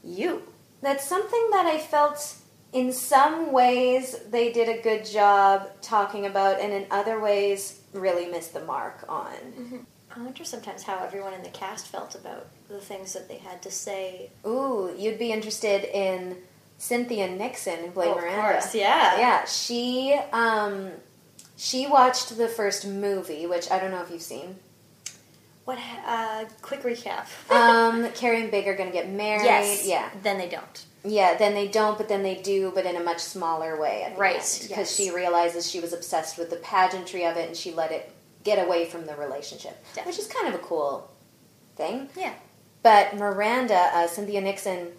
[SPEAKER 5] you.
[SPEAKER 1] That's something that I felt in some ways they did a good job talking about, and in other ways really missed the mark on. Mm-hmm.
[SPEAKER 5] I wonder sometimes how everyone in the cast felt about the things that they had to say.
[SPEAKER 1] Ooh, you'd be interested in Cynthia Nixon, who played
[SPEAKER 5] Oh, of
[SPEAKER 1] Miranda.
[SPEAKER 5] course, yeah.
[SPEAKER 1] yeah. She um, she watched the first movie, which I don't know if you've seen.
[SPEAKER 5] What? Uh, quick recap.
[SPEAKER 1] Um, Carrie and Big are going to get married.
[SPEAKER 5] yes.
[SPEAKER 1] Yeah.
[SPEAKER 5] Then they don't.
[SPEAKER 1] Yeah, then they don't, but then they do, but in a much smaller way
[SPEAKER 5] Right,
[SPEAKER 1] Because
[SPEAKER 5] yes.
[SPEAKER 1] she realizes she was obsessed with the pageantry of it, and she let it get away from the relationship, which is kind of a cool thing.
[SPEAKER 5] Yeah.
[SPEAKER 1] But Miranda, uh, Cynthia Nixon,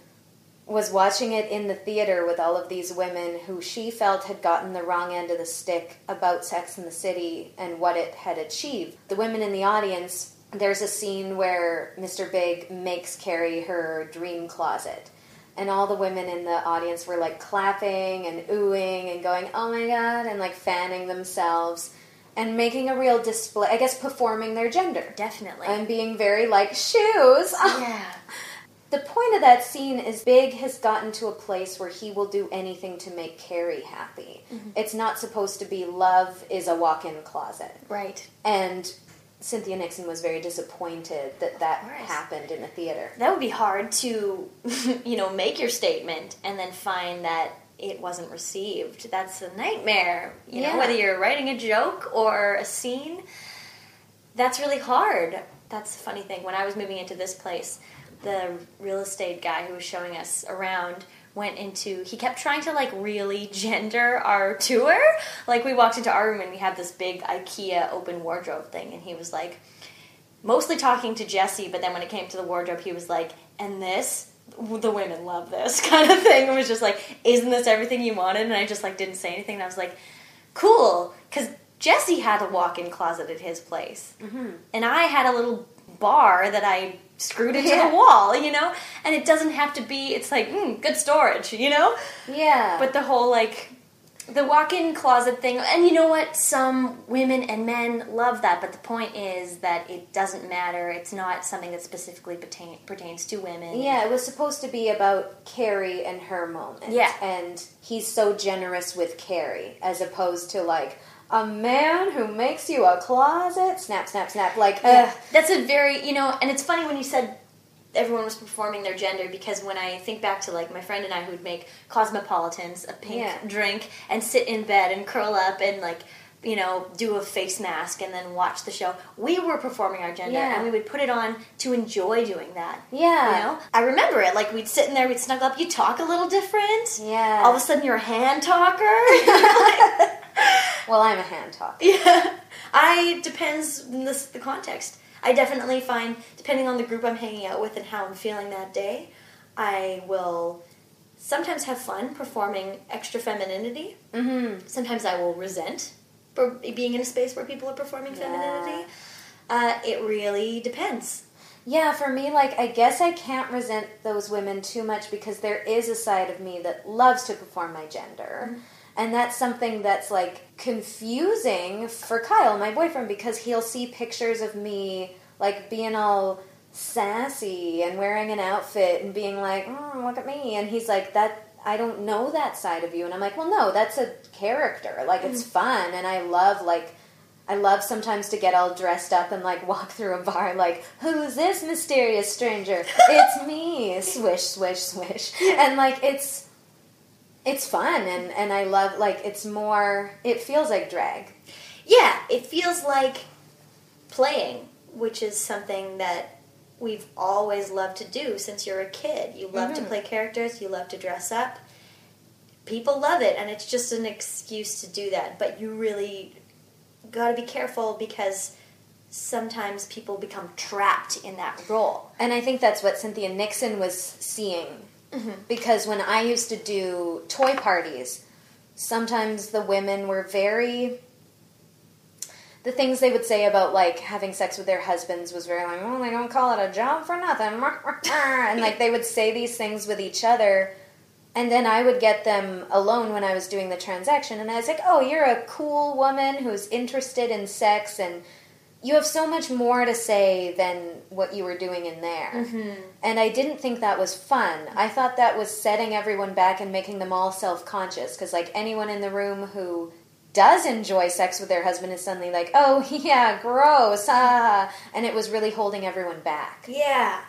[SPEAKER 1] was watching it in the theater with all of these women who she felt had gotten the wrong end of the stick about Sex in the City and what it had achieved. The women in the audience, there's a scene where Mr. Big makes Carrie her dream closet. And all the women in the audience were like clapping and oohing and going, oh my god, and like fanning themselves and making a real display, I guess performing their gender.
[SPEAKER 5] Definitely.
[SPEAKER 1] And being very like, shoes.
[SPEAKER 5] yeah.
[SPEAKER 1] The point of that scene is Big has gotten to a place where he will do anything to make Carrie happy. Mm-hmm. It's not supposed to be love is a walk in closet.
[SPEAKER 5] Right.
[SPEAKER 1] And Cynthia Nixon was very disappointed that that happened in the theater.
[SPEAKER 5] That would be hard to, you know, make your statement and then find that it wasn't received. That's a nightmare. You
[SPEAKER 1] Yeah.
[SPEAKER 5] know, whether you're writing a joke or a scene, that's really hard. That's the funny thing. When I was moving into this place, the real estate guy who was showing us around went into he kept trying to like really gender our tour like we walked into our room and we had this big ikea open wardrobe thing and he was like mostly talking to Jesse, but then when it came to the wardrobe, he was like, and this, the women love this kind of thing. It was just like, isn't this everything you wanted? And I just like didn't say anything. And I was like, cool, because Jesse had a walk-in closet at his place, mm-hmm. and I had a little bar that I screwed into
[SPEAKER 1] Yeah.
[SPEAKER 5] the wall, you know. And it doesn't have to be. It's like mm, good storage, you know.
[SPEAKER 1] Yeah.
[SPEAKER 5] But the whole like the walk-in closet thing, and you know what? Some women and men love that, but the point is that it doesn't matter. It's not something that specifically pertain, pertains to women.
[SPEAKER 1] Yeah, it was supposed to be about Carrie and her moment.
[SPEAKER 5] Yeah.
[SPEAKER 1] And he's so generous with Carrie, as opposed to like a man who makes you a closet. Snap, snap, snap. Like,
[SPEAKER 5] Yeah. That's a very, you know, and it's funny when you said everyone was performing their gender because when I think back to like my friend and I who would make cosmopolitans, a pink
[SPEAKER 1] Yeah.
[SPEAKER 5] drink, and sit in bed and curl up and like, you know, do a face mask and then watch the show. We were performing our gender
[SPEAKER 1] Yeah.
[SPEAKER 5] and we would put it on to enjoy doing that.
[SPEAKER 1] Yeah.
[SPEAKER 5] You know? I remember it. Like we'd sit in there, we'd snuggle up, you talk a little different.
[SPEAKER 1] Yeah.
[SPEAKER 5] All of a sudden you're a hand talker.
[SPEAKER 1] well, I'm a hand talker.
[SPEAKER 5] Yeah, I depends on this, the context. I definitely find, depending on the group I'm hanging out with and how I'm feeling that day, I will sometimes have fun performing extra femininity. Mm-hmm. Sometimes I will resent for being in a space where people are performing femininity. Uh, it really depends.
[SPEAKER 1] Yeah, for me, like, I guess I can't resent those women too much because there is a side of me that loves to perform my gender. And that's something that's like confusing for Kyle, my boyfriend, because he'll see pictures of me like being all sassy and wearing an outfit and being like, mm, look at me. And he's like, that, I don't know that side of you. And I'm like, well, no, that's a character. Like, it's fun. And I love, like, I love sometimes to get all dressed up and like walk through a bar like, who's this mysterious stranger? It's me. Swish, swish, swish. And like it's it's fun and and I love like it's more it feels like drag.
[SPEAKER 5] Yeah, it feels like playing, which is something that we've always loved to do since you're a kid. You love to mm-hmm. play characters, you love to dress up. People love it, and it's just an excuse to do that. But you really got to be careful because sometimes people become trapped in that role.
[SPEAKER 1] And I think that's what Cynthia Nixon was seeing. Mm-hmm. Because when I used to do toy parties, sometimes the women were very. The things they would say about like having sex with their husbands was very like, oh, they don't call it a job for nothing. and like they would say these things with each other. And then I would get them alone when I was doing the transaction. And I was like, oh, you're a cool woman who's interested in sex and you have so much more to say than what you were doing in there.
[SPEAKER 5] Mm-hmm.
[SPEAKER 1] And I didn't think that was fun. I thought that was setting everyone back and making them all self conscious. Because, like, anyone in the room who does enjoy sex with their husband is suddenly like, oh, yeah, gross, ah. And it was really holding everyone back.
[SPEAKER 5] Yeah.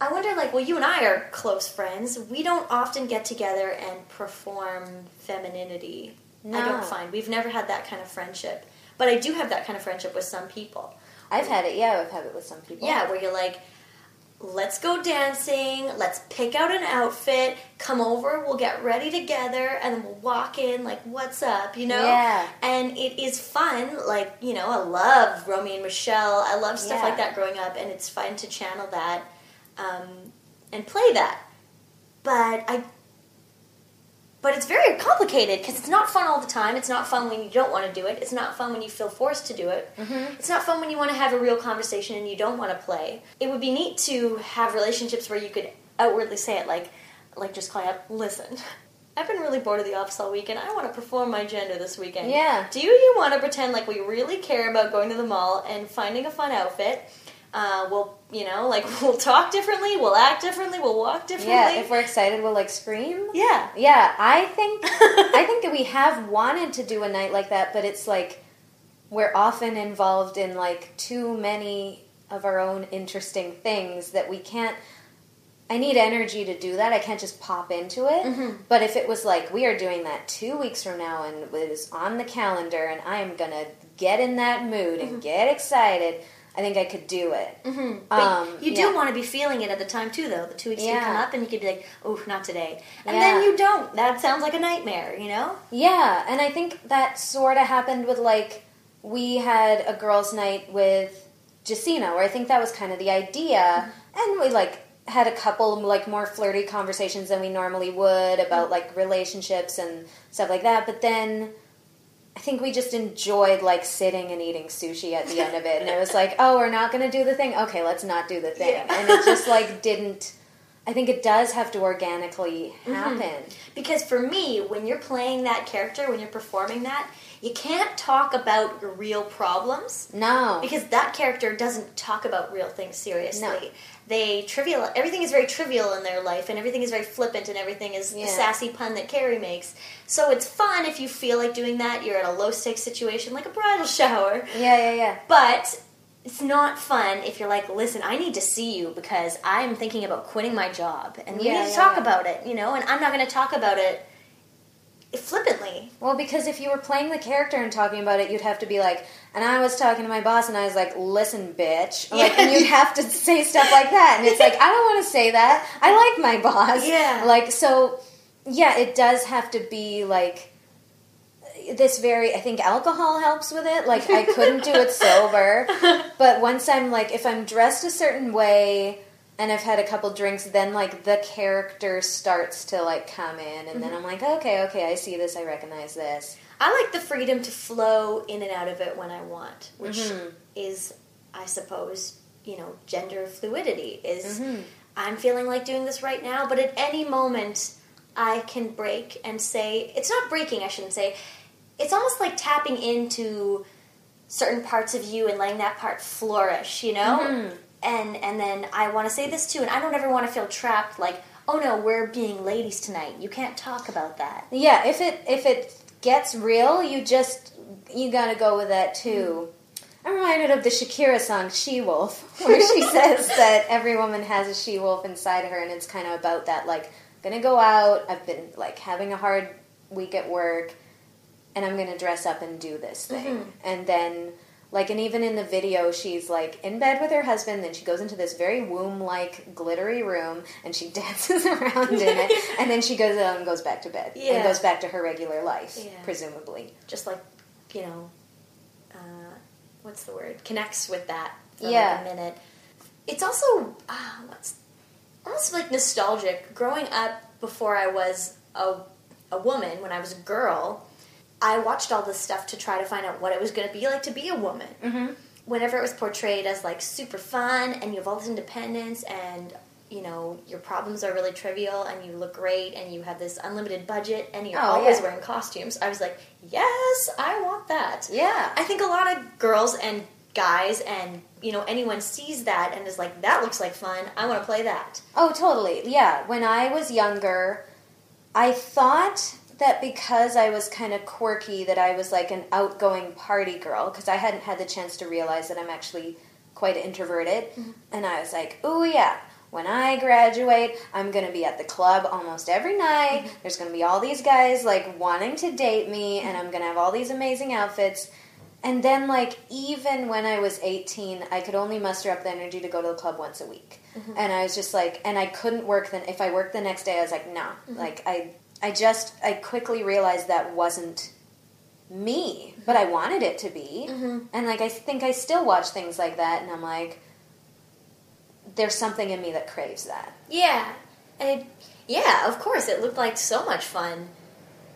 [SPEAKER 5] I wonder, like, well, you and I are close friends. We don't often get together and perform femininity. I don't find. We've never had that kind of friendship. But I do have that kind of friendship with some people.
[SPEAKER 1] I've had it, yeah, I've had it with some people.
[SPEAKER 5] Yeah, where you're like, let's go dancing, let's pick out an outfit, come over, we'll get ready together, and then we'll walk in, like, what's up, you know?
[SPEAKER 1] Yeah.
[SPEAKER 5] And it is fun, like, you know, I love Romy and Michelle, I love stuff
[SPEAKER 1] Yeah.
[SPEAKER 5] like that growing up, and it's fun to channel that um, and play that. But I. But it's very complicated because it's not fun all the time. It's not fun when you don't want to do it. It's not fun when you feel forced to do it. Mm-hmm. It's not fun when you want to have a real conversation and you don't want to play. It would be neat to have relationships where you could outwardly say it, like, like just call up, listen. I've been really bored of the office all weekend. I want to perform my gender this weekend.
[SPEAKER 1] Yeah.
[SPEAKER 5] Do you want to pretend like we really care about going to the mall and finding a fun outfit? Uh, we'll, you know, like we'll talk differently, we'll act differently, we'll walk differently.
[SPEAKER 1] Yeah, if we're excited, we'll like scream.
[SPEAKER 5] yeah.
[SPEAKER 1] Yeah, I think I think that we have wanted to do a night like that, but it's like we're often involved in like too many of our own interesting things that we can't I need energy to do that. I can't just pop into it. But if it was like we are doing that 2 weeks from now and it is on the calendar and I am to get in that mood and get excited, I think I could do it. Mm-hmm.
[SPEAKER 5] But
[SPEAKER 1] Um,
[SPEAKER 5] you do
[SPEAKER 1] yeah.
[SPEAKER 5] want to be feeling it at the time too, though. The two weeks you
[SPEAKER 1] Yeah.
[SPEAKER 5] come up and you could be like, "Oh, not today," and
[SPEAKER 1] Yeah.
[SPEAKER 5] then you don't. That sounds like a nightmare, you know?
[SPEAKER 1] Yeah, and I think that sort of happened with like we had a girls' night with Jacina, where I think that was kind of the idea, mm-hmm. and we like had a couple like more flirty conversations than we normally would about mm-hmm. like relationships and stuff like that. But then I think we just enjoyed like sitting and eating sushi at the end of it, and it was like, oh, we're not going to do the thing. Okay, let's not do the thing,
[SPEAKER 5] Yeah.
[SPEAKER 1] and it just like didn't. I think it does have to organically mm-hmm. happen.
[SPEAKER 5] Because for me, when you're playing that character, when you're performing that, you can't talk about your real problems
[SPEAKER 1] No,
[SPEAKER 5] because that character doesn't talk about real things seriously.
[SPEAKER 1] No.
[SPEAKER 5] They trivial. Everything is very trivial in their life, and everything is very flippant, and everything is
[SPEAKER 1] Yeah.
[SPEAKER 5] the sassy pun that Carrie makes. So it's fun if you feel like doing that. You're in a low stakes situation, like a bridal shower.
[SPEAKER 1] yeah, yeah, yeah.
[SPEAKER 5] But it's not fun if you're like, listen, I need to see you because I'm thinking about quitting my job, and we
[SPEAKER 1] Yeah,
[SPEAKER 5] need to
[SPEAKER 1] yeah,
[SPEAKER 5] talk
[SPEAKER 1] yeah.
[SPEAKER 5] about it, you know. And I'm not going to talk about it flippantly.
[SPEAKER 1] Well, because if you were playing the character and talking about it, you'd have to be like, and I was talking to my boss, and I was like, "Listen, bitch," like,
[SPEAKER 5] Yeah.
[SPEAKER 1] and you'd have to say stuff like that, and it's like, I don't want to say that. I like my boss,
[SPEAKER 5] Yeah.
[SPEAKER 1] Like, so, yeah, it does have to be like this very. I think alcohol helps with it. Like, I couldn't do it sober, but once I'm like, if I'm dressed a certain way. And I've had a couple drinks, then like the character starts to like come in, and then I'm like, okay, okay, I see this, I recognize this.
[SPEAKER 5] I like the freedom to flow in and out of it when I want, which
[SPEAKER 1] Mm-hmm.
[SPEAKER 5] is, I suppose, you know, gender fluidity. Is
[SPEAKER 1] Mm-hmm.
[SPEAKER 5] I'm feeling like doing this right now, but at any moment I can break and say it's not breaking. I shouldn't say. It's almost like tapping into certain parts of you and letting that part flourish. You know,
[SPEAKER 1] Mm-hmm.
[SPEAKER 5] And and then I want to say this too, and I don't ever want to feel trapped. Like, oh no, we're being ladies tonight. You can't talk about that.
[SPEAKER 1] Yeah, if it if it gets real, you just you gotta go with that too. Mm-hmm. I'm reminded of the Shakira song "She Wolf," where she says that every woman has a she wolf inside her, and it's kind of about that. Like, gonna go out. I've been like having a hard week at work, and I'm gonna dress up and do this thing, mm-hmm. and then. Like, and even in the video, she's like in bed with her husband. Then she goes into this very womb-like glittery room, and she dances around in it. And then she goes out and goes back to bed,
[SPEAKER 5] Yeah.
[SPEAKER 1] and goes back to her regular life,
[SPEAKER 5] Yeah.
[SPEAKER 1] presumably.
[SPEAKER 5] just like you know uh, what's the word connects with that for
[SPEAKER 1] Yeah.
[SPEAKER 5] like a minute it's also uh, what's almost like nostalgic growing up before i was a, a woman when i was a girl i watched all this stuff to try to find out what it was going to be like to be a woman mm-hmm. whenever it was portrayed as like super fun and you have all this independence and you know your problems are really trivial and you look great and you have this unlimited budget and you're
[SPEAKER 1] Oh,
[SPEAKER 5] always
[SPEAKER 1] yeah.
[SPEAKER 5] wearing costumes i was like yes i want that
[SPEAKER 1] Yeah.
[SPEAKER 5] I think a lot of girls and guys and you know anyone sees that and is like that looks like fun i want to play that
[SPEAKER 1] Oh, totally. Yeah. When I was younger, I thought that because I was kind of quirky, that I was like an outgoing party girl, because I hadn't had the chance to realize that I'm actually quite introverted. Mm-hmm. And I was like, oh, yeah. When I graduate, I'm going to be at the club almost every night. Mm-hmm. There's going to be all these guys like wanting to date me, and I'm going to have all these amazing outfits. And then, like, even when I was 18, I could only muster up the energy to go to the club once a week. Mm-hmm. And I was just like, and I couldn't work then. If I worked the next day, I was like, no. Like, I, I just, I quickly realized that wasn't me, but I wanted it to be. Mm-hmm. And, like, I think I still watch things like that, and I'm like, there's something in me that craves that.
[SPEAKER 5] Yeah, and it, yeah, of course, it looked like so much fun.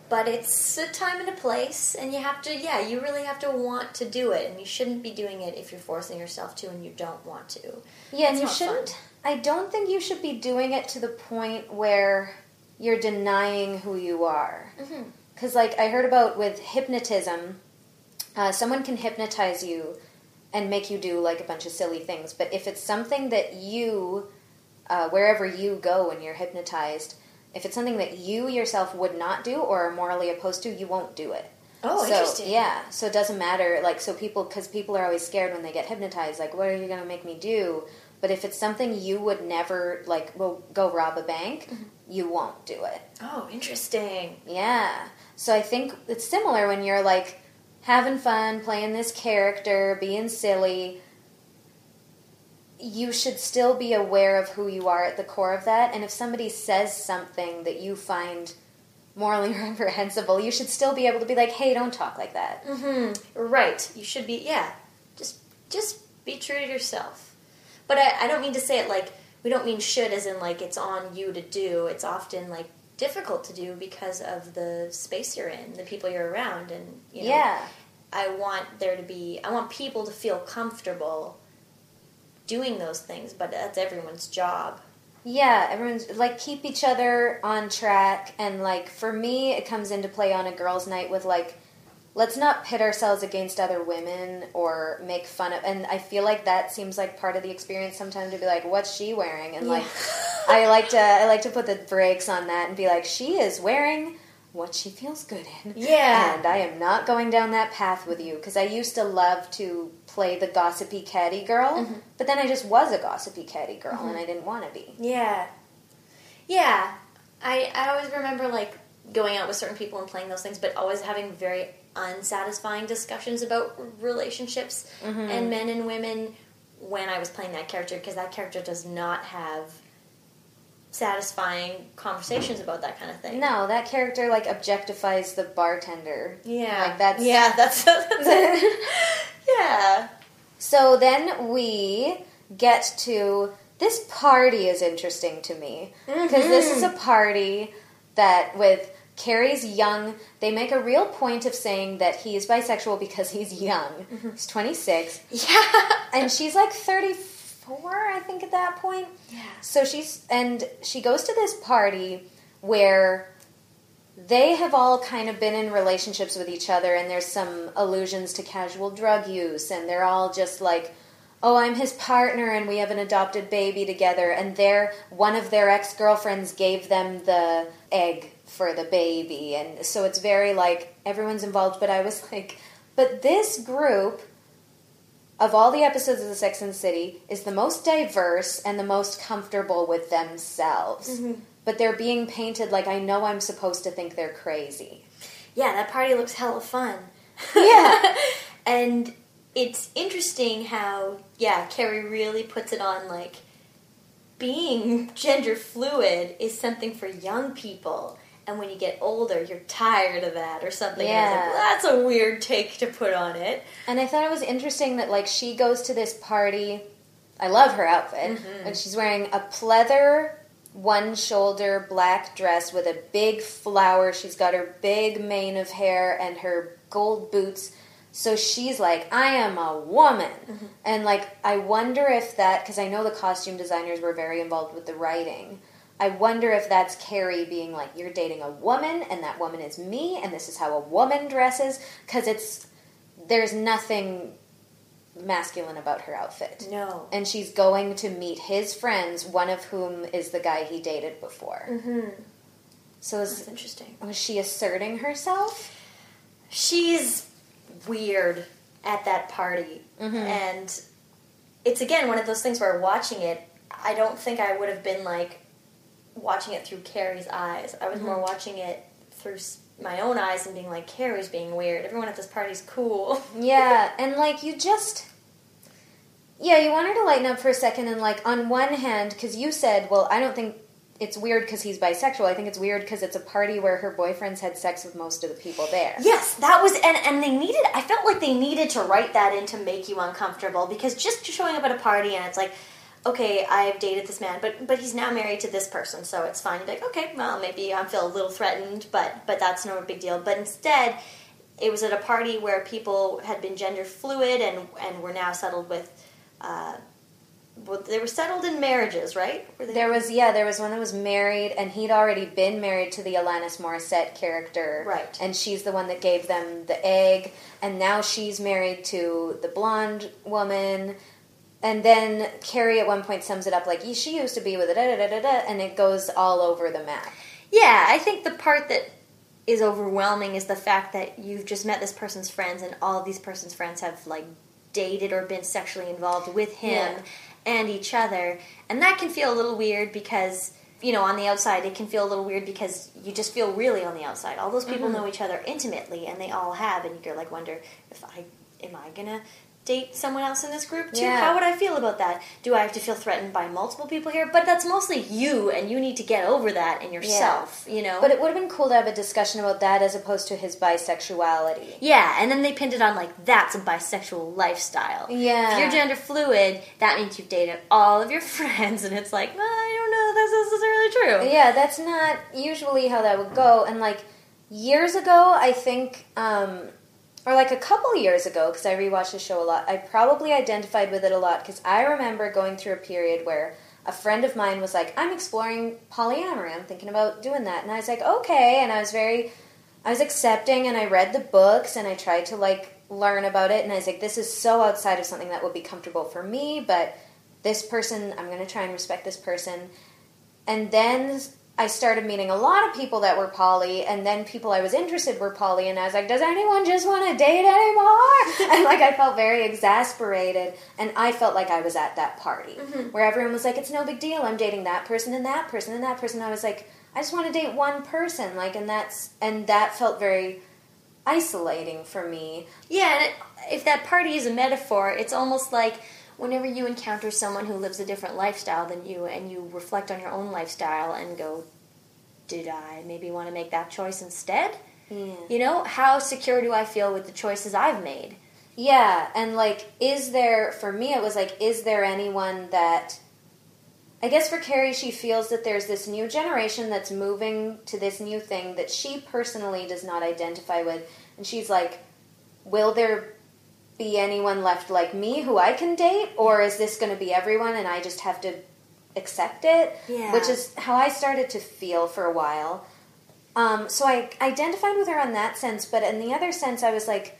[SPEAKER 5] But it's a time and a place, and you have to, yeah, you really have to want to do it, and you shouldn't be doing it if you're forcing yourself to and you don't want to.
[SPEAKER 1] Yeah, and you shouldn't.
[SPEAKER 5] fun.
[SPEAKER 1] I don't think you should be doing it to the point where you're denying who you are.
[SPEAKER 5] Mm-hmm.
[SPEAKER 1] Because, like, I heard about with hypnotism, uh, someone can hypnotize you and make you do like a bunch of silly things. But if it's something that you, uh, wherever you go when you're hypnotized, if it's something that you yourself would not do or are morally opposed to, you won't do it.
[SPEAKER 5] Oh,
[SPEAKER 1] so,
[SPEAKER 5] interesting.
[SPEAKER 1] Yeah, so it doesn't matter. Like, so people, because people are always scared when they get hypnotized. Like, what are you going to make me do? But if it's something you would never, like, well, go rob a bank,
[SPEAKER 5] Mm-hmm.
[SPEAKER 1] You won't do it.
[SPEAKER 5] Oh, interesting.
[SPEAKER 1] Yeah. So I think it's similar when you're like having fun, playing this character, being silly. You should still be aware of who you are at the core of that. And if somebody says something that you find morally reprehensible, you should still be able to be like, hey, don't talk like that.
[SPEAKER 5] Mm-hmm. Right. You should be. Yeah. Just just be true to yourself. But I, I don't mean to say it like we don't mean should as in like it's on you to do. It's often like difficult to do because of the space you're in, the people you're around, and you know.
[SPEAKER 1] Yeah.
[SPEAKER 5] I want there to be. I want people to feel comfortable doing those things, but that's everyone's job.
[SPEAKER 1] Yeah, everyone's like keep each other on track and like for me it comes into play on a girls night with like let's not pit ourselves against other women or make fun of and I feel like that seems like part of the experience sometimes to be like what's she wearing and like I like to I like to put the brakes on that and be like she is wearing what she feels good in.
[SPEAKER 5] Yeah.
[SPEAKER 1] And I am not going down that path with you because I used to love to play the gossipy catty girl,
[SPEAKER 5] Mm-hmm.
[SPEAKER 1] but then I just was a gossipy catty girl and I didn't want to be.
[SPEAKER 5] Yeah. Yeah. I I always remember like going out with certain people and playing those things, but always having very unsatisfying discussions about relationships mm-hmm. and men and women when I was playing that character because that character does not have satisfying conversations about that kind of thing.
[SPEAKER 1] No, that character like objectifies the bartender.
[SPEAKER 5] Yeah.
[SPEAKER 1] Like that's
[SPEAKER 5] Yeah, that's, that's Yeah.
[SPEAKER 1] So then we get to this party is interesting to me because this is mm-hmm. a party that with Carrie's young. They make a real point of saying that he's bisexual because he's young. Mm-hmm. He's 26.
[SPEAKER 5] Yeah.
[SPEAKER 1] and she's like 34 i think at that point
[SPEAKER 5] Yeah.
[SPEAKER 1] so she's and she goes to this party where they have all kind of been in relationships with each other and there's some allusions to casual drug use and they're all just like oh i'm his partner and we have an adopted baby together and their one of their ex-girlfriends gave them the egg for the baby and so it's very like everyone's involved but i was like but this group of all the episodes of the Sex and the City is the most diverse and the most comfortable with themselves. Mm-hmm. But they're being painted like I know I'm supposed to think they're crazy.
[SPEAKER 5] Yeah, that party looks hella fun.
[SPEAKER 1] Yeah.
[SPEAKER 5] and it's interesting how, yeah, Carrie really puts it on like being gender fluid is something for young people. And when you get older, you're tired of that or something. Was like,
[SPEAKER 1] Yeah.
[SPEAKER 5] well, that's a weird take to put on it.
[SPEAKER 1] And I thought it was interesting that like she goes to this party. I love her outfit, mm-hmm. and she's wearing a pleather one shoulder black dress with a big flower. She's got her big mane of hair and her gold boots. So she's like, I am a woman. Mm-hmm. And like, I wonder if that, because I know the costume designers were very involved with the writing. I wonder if that's Carrie being like, you're dating a woman, and that woman is me, and this is how a woman dresses. Because it's, there's nothing masculine about her outfit.
[SPEAKER 5] No.
[SPEAKER 1] And she's going to meet his friends, one of whom is the guy he dated before. Mm-hmm. So is,
[SPEAKER 5] That's interesting.
[SPEAKER 1] was she asserting herself?
[SPEAKER 5] she's weird at that party and it's again one of those things where watching it i don't think i would have been like watching it through carrie's eyes i was more mm-hmm. watching it through my own eyes and being like carrie's being weird everyone at this party's cool
[SPEAKER 1] Yeah, and like you just. Yeah, you want her to lighten up for a second, and like on one hand, because you said, well, I don't think it's weird because he's bisexual. I think it's weird because it's a party where her boyfriend's had sex with most of the people there.
[SPEAKER 5] yes that was and and they needed i felt like they needed to write that in to make you uncomfortable because just showing up at a party and it's like okay i've dated this man but but he's now married to this person so it's fine you're like okay well maybe i feel a little threatened but but that's no big deal but instead it was at a party where people had been gender fluid and and were now settled with uh well, they were settled in marriages, right?
[SPEAKER 1] There was yeah, there was one that was married, and he'd already been married to the Alanis Morissette character,
[SPEAKER 5] Right.
[SPEAKER 1] And she's the one that gave them the egg, and now she's married to the blonde woman. And then Carrie at one point sums it up like she used to be with a da da da da da, and it goes all over the map.
[SPEAKER 5] Yeah, I think the part that is overwhelming is the fact that you've just met this person's friends and all of these person's friends have like dated or been sexually involved with him
[SPEAKER 1] Yeah.
[SPEAKER 5] and each other. And that can feel a little weird because you know, on the outside it can feel a little weird because you just feel really on the outside. All those people mm-hmm. know each other intimately and they all have and you're like wonder if I am I to date someone else in this group too?
[SPEAKER 1] Yeah.
[SPEAKER 5] How would I feel about that? Do I have to feel threatened by multiple people here? But that's mostly you and you need to get over that in yourself, you know.
[SPEAKER 1] But it would have been cool to have a discussion about that as opposed to his bisexuality.
[SPEAKER 5] Yeah, and then they pinned it on like that's a bisexual lifestyle.
[SPEAKER 1] Yeah.
[SPEAKER 5] If you're gender fluid, that means you've dated all of your friends, and it's like, well, I don't know, that's necessarily true.
[SPEAKER 1] Yeah, that's not usually how that would go. And like years ago, I think, um, or like a couple years ago, because I rewatched the show a lot, I probably identified with it a lot because I remember going through a period where a friend of mine was like, I'm exploring polyamory. I'm thinking about doing that. And I was like, okay. And I was very, I was accepting and I read the books and I tried to like learn about it. And I was like, this is so outside of something that would be comfortable for me, but this person, I'm going to try and respect this person. And then I started meeting a lot of people that were poly, and then people I was interested were poly, and I was like, does anyone just want to date anymore? and like I felt very exasperated, and I felt like I was at that party mm-hmm. where everyone was like, it's no big deal. I'm dating that person and that person and that person. I was like, I just want to date one person, like, and that's and that felt very isolating for me.
[SPEAKER 5] Yeah, if that party is a metaphor, it's almost like whenever you encounter someone who lives a different lifestyle than you, and you reflect on your own lifestyle and go, did I maybe want to make that choice instead?
[SPEAKER 1] Yeah.
[SPEAKER 5] You know, how secure do I feel with the choices I've made?
[SPEAKER 1] Yeah, and like, is there, for me, it was like, is there anyone that, I guess for Carrie, she feels that there's this new generation that's moving to this new thing that she personally does not identify with. And she's like, will there be anyone left like me who I can date? Or is this going to be everyone and I just have to accept it?
[SPEAKER 5] Yeah.
[SPEAKER 1] Which is how I started to feel for a while. Um, so I identified with her on that sense, but in the other sense, I was like,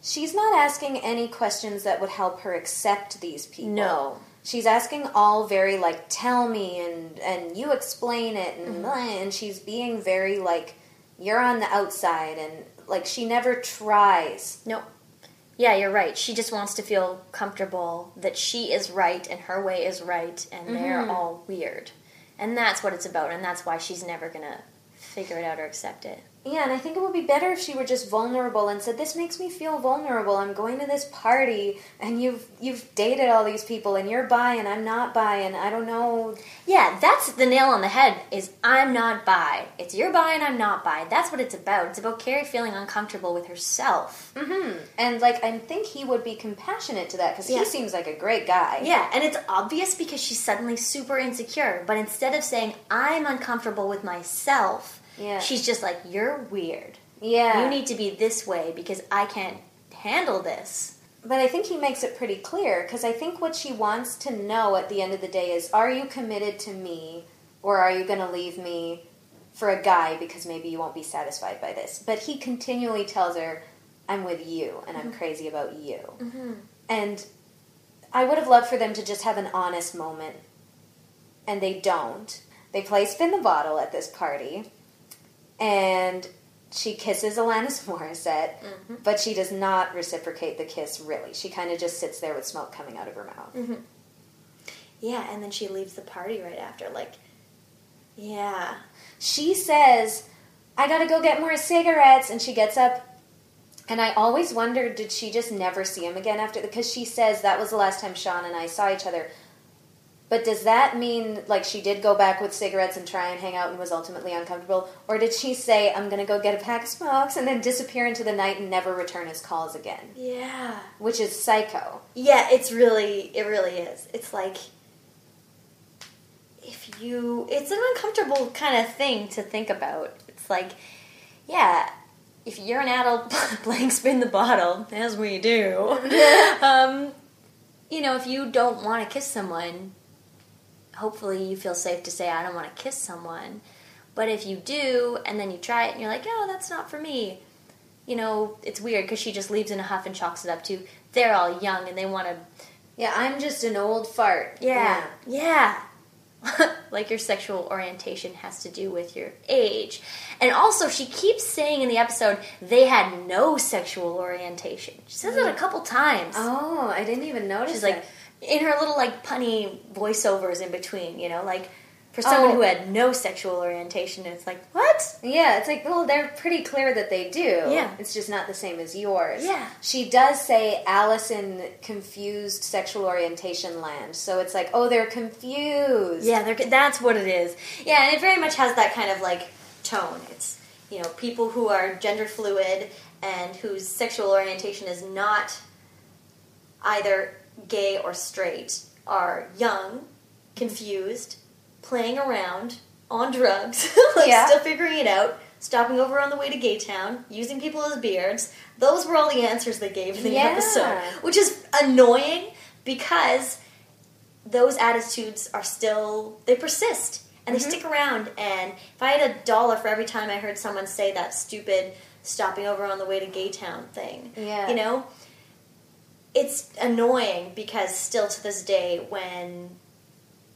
[SPEAKER 1] she's not asking any questions that would help her accept these people.
[SPEAKER 5] No.
[SPEAKER 1] She's asking all very like tell me and and you explain it and
[SPEAKER 5] Mm-hmm.
[SPEAKER 1] blah, and she's being very like you're on the outside and like she never tries.
[SPEAKER 5] No. Yeah, you're right. She just wants to feel comfortable that she is right and her way is right and they're mm-hmm. all weird. And that's what it's about, and that's why she's never gonna figure it out or accept it.
[SPEAKER 1] Yeah, and I think it would be better if she were just vulnerable and said, "This makes me feel vulnerable. I'm going to this party, and you've you've dated all these people, and you're bi, and I'm not bi, and I don't know."
[SPEAKER 5] Yeah, that's the nail on the head is I'm not bi. It's you're bi and I'm not bi. That's what it's about. It's about Carrie feeling uncomfortable with herself.
[SPEAKER 1] Mm-hmm. And like, I think he would be compassionate to that because
[SPEAKER 5] Yeah.
[SPEAKER 1] he seems like a great guy.
[SPEAKER 5] Yeah, and it's obvious because she's suddenly super insecure. But instead of saying, I'm uncomfortable with myself,
[SPEAKER 1] Yeah.
[SPEAKER 5] she's just like, You're weird.
[SPEAKER 1] yeah.
[SPEAKER 5] You need to be this way because I can't handle this.
[SPEAKER 1] But I think he makes it pretty clear because I think what she wants to know at the end of the day is are you committed to me or are you going to leave me for a guy because maybe you won't be satisfied by this? But he continually tells her, I'm with you and I'm mm-hmm. crazy about you. Mm-hmm. and I would have loved for them to just have an honest moment, and they don't. They play spin the bottle at this party, and she kisses Alanis Morissette,
[SPEAKER 5] Mm-hmm.
[SPEAKER 1] but she does not reciprocate the kiss. Really, she kind of just sits there with smoke coming out of her mouth.
[SPEAKER 5] Mm-hmm. Yeah, and then she leaves the party right after. Like, yeah.
[SPEAKER 1] She says, "I gotta go get more cigarettes," and she gets up. And I always wondered, did she just never see him again after? Because she says that was the last time Sean and I saw each other. But does that mean like she did go back with cigarettes and try and hang out and was ultimately uncomfortable, or did she say, "I'm gonna go get a pack of smokes" and then disappear into the night and never return his calls again?
[SPEAKER 5] Yeah.
[SPEAKER 1] Which is psycho.
[SPEAKER 5] Yeah, it's really, it really is. It's like, if you, it's an uncomfortable kind of thing to think about. It's like, yeah, if you're an adult playing spin the bottle, as we do, um, you know, if you don't want to kiss someone, hopefully you feel safe to say, I don't want to kiss someone. But if you do, and then you try it and you're like, oh, that's not for me, you know, it's weird because she just leaves in a huff and chalks it up to they're all young and they want to,
[SPEAKER 1] Yeah, I'm just an old fart.
[SPEAKER 5] yeah, yeah. like your sexual orientation has to do with your age. And also, she keeps saying in the episode they had no sexual orientation. She says it a mm. couple times.
[SPEAKER 1] Oh, I didn't even notice.
[SPEAKER 5] She's like. In her little like punny voiceovers in between, you know, like for oh. someone
[SPEAKER 1] Oh.
[SPEAKER 5] who had no sexual orientation, it's like, what?
[SPEAKER 1] Yeah, it's like, well, they're pretty clear that they do.
[SPEAKER 5] Yeah.
[SPEAKER 1] It's just not the same as yours.
[SPEAKER 5] Yeah.
[SPEAKER 1] She does say Alice in confused sexual orientation land. So it's like, oh, they're confused.
[SPEAKER 5] Yeah, they're, that's what it is. Yeah, and it very much has that kind of like tone. It's you know people who are gender fluid and whose sexual orientation is not either gay or straight are young, confused, playing around on drugs, like
[SPEAKER 1] Yeah.
[SPEAKER 5] still figuring it out. Stopping over on the way to Gay Town, using people as beards. Those were all the answers they gave in the
[SPEAKER 1] Yeah.
[SPEAKER 5] episode. Which is annoying because those attitudes are still they persist and they
[SPEAKER 1] Mm-hmm.
[SPEAKER 5] stick around and if i had a dollar for every time i heard someone say that stupid stopping over on the way to gay town thing
[SPEAKER 1] Yeah.
[SPEAKER 5] you know it's annoying because still to this day when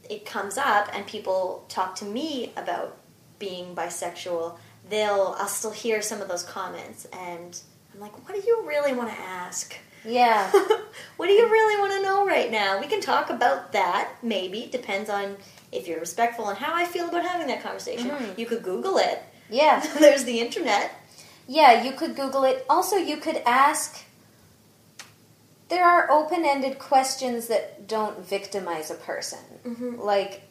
[SPEAKER 5] it comes up and people talk to me about being bisexual they'll i'll still hear some of those comments and i'm like what do you really want to ask
[SPEAKER 1] Yeah.
[SPEAKER 5] what do you really want to know right now? We can talk about that, maybe. Depends on if you're respectful and how I feel about having that conversation.
[SPEAKER 1] Mm-hmm.
[SPEAKER 5] You could Google it.
[SPEAKER 1] yeah.
[SPEAKER 5] There's the internet.
[SPEAKER 1] Yeah, you could Google it. Also, you could ask. There are open ended questions that don't victimize a person. Mm-hmm. Like,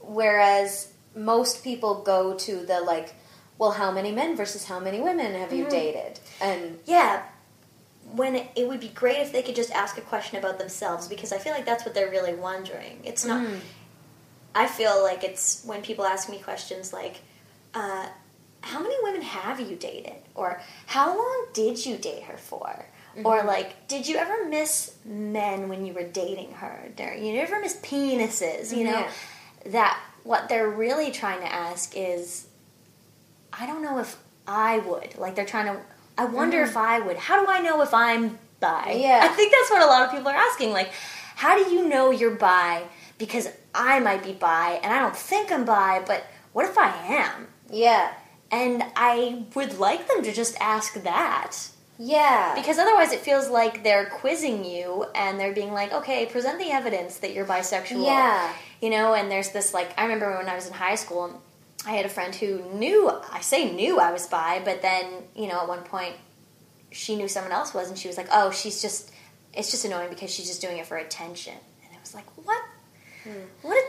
[SPEAKER 1] whereas most people go to the, like, well, how many men versus how many women have you mm-hmm. dated? And
[SPEAKER 5] Yeah. When it, it would be great if they could just ask a question about themselves because I feel like that's what they're really wondering. It's not. Mm-hmm. I feel like it's when people ask me questions like, uh, "How many women have you dated?" or "How long did you date her for?" Or mm-hmm. like, "Did you ever miss men when you were dating her?" You ever miss penises? You mm-hmm, know,
[SPEAKER 1] Yeah.
[SPEAKER 5] that what they're really trying to ask is, I don't know if I would. Like they're trying to. I wonder if mm-hmm. I would. How do I know if I'm bi?
[SPEAKER 1] Yeah.
[SPEAKER 5] I think that's what a lot of people are asking. Like, how do you know you're bi? Because I might be bi, and I don't think I'm bi, but what if I am?
[SPEAKER 1] yeah.
[SPEAKER 5] And I would like them to just ask that.
[SPEAKER 1] Yeah.
[SPEAKER 5] Because otherwise, it feels like they're quizzing you and they're being like, okay, present the evidence that you're bisexual.
[SPEAKER 1] Yeah.
[SPEAKER 5] You know, and there's this, like, I remember when I was in high school, I had a friend who knew, I say knew I was bi, but then, you know, at one point, she knew someone else was, and she was like, oh, she's just, it's just annoying because she's just doing it for attention. And I was like, what? What?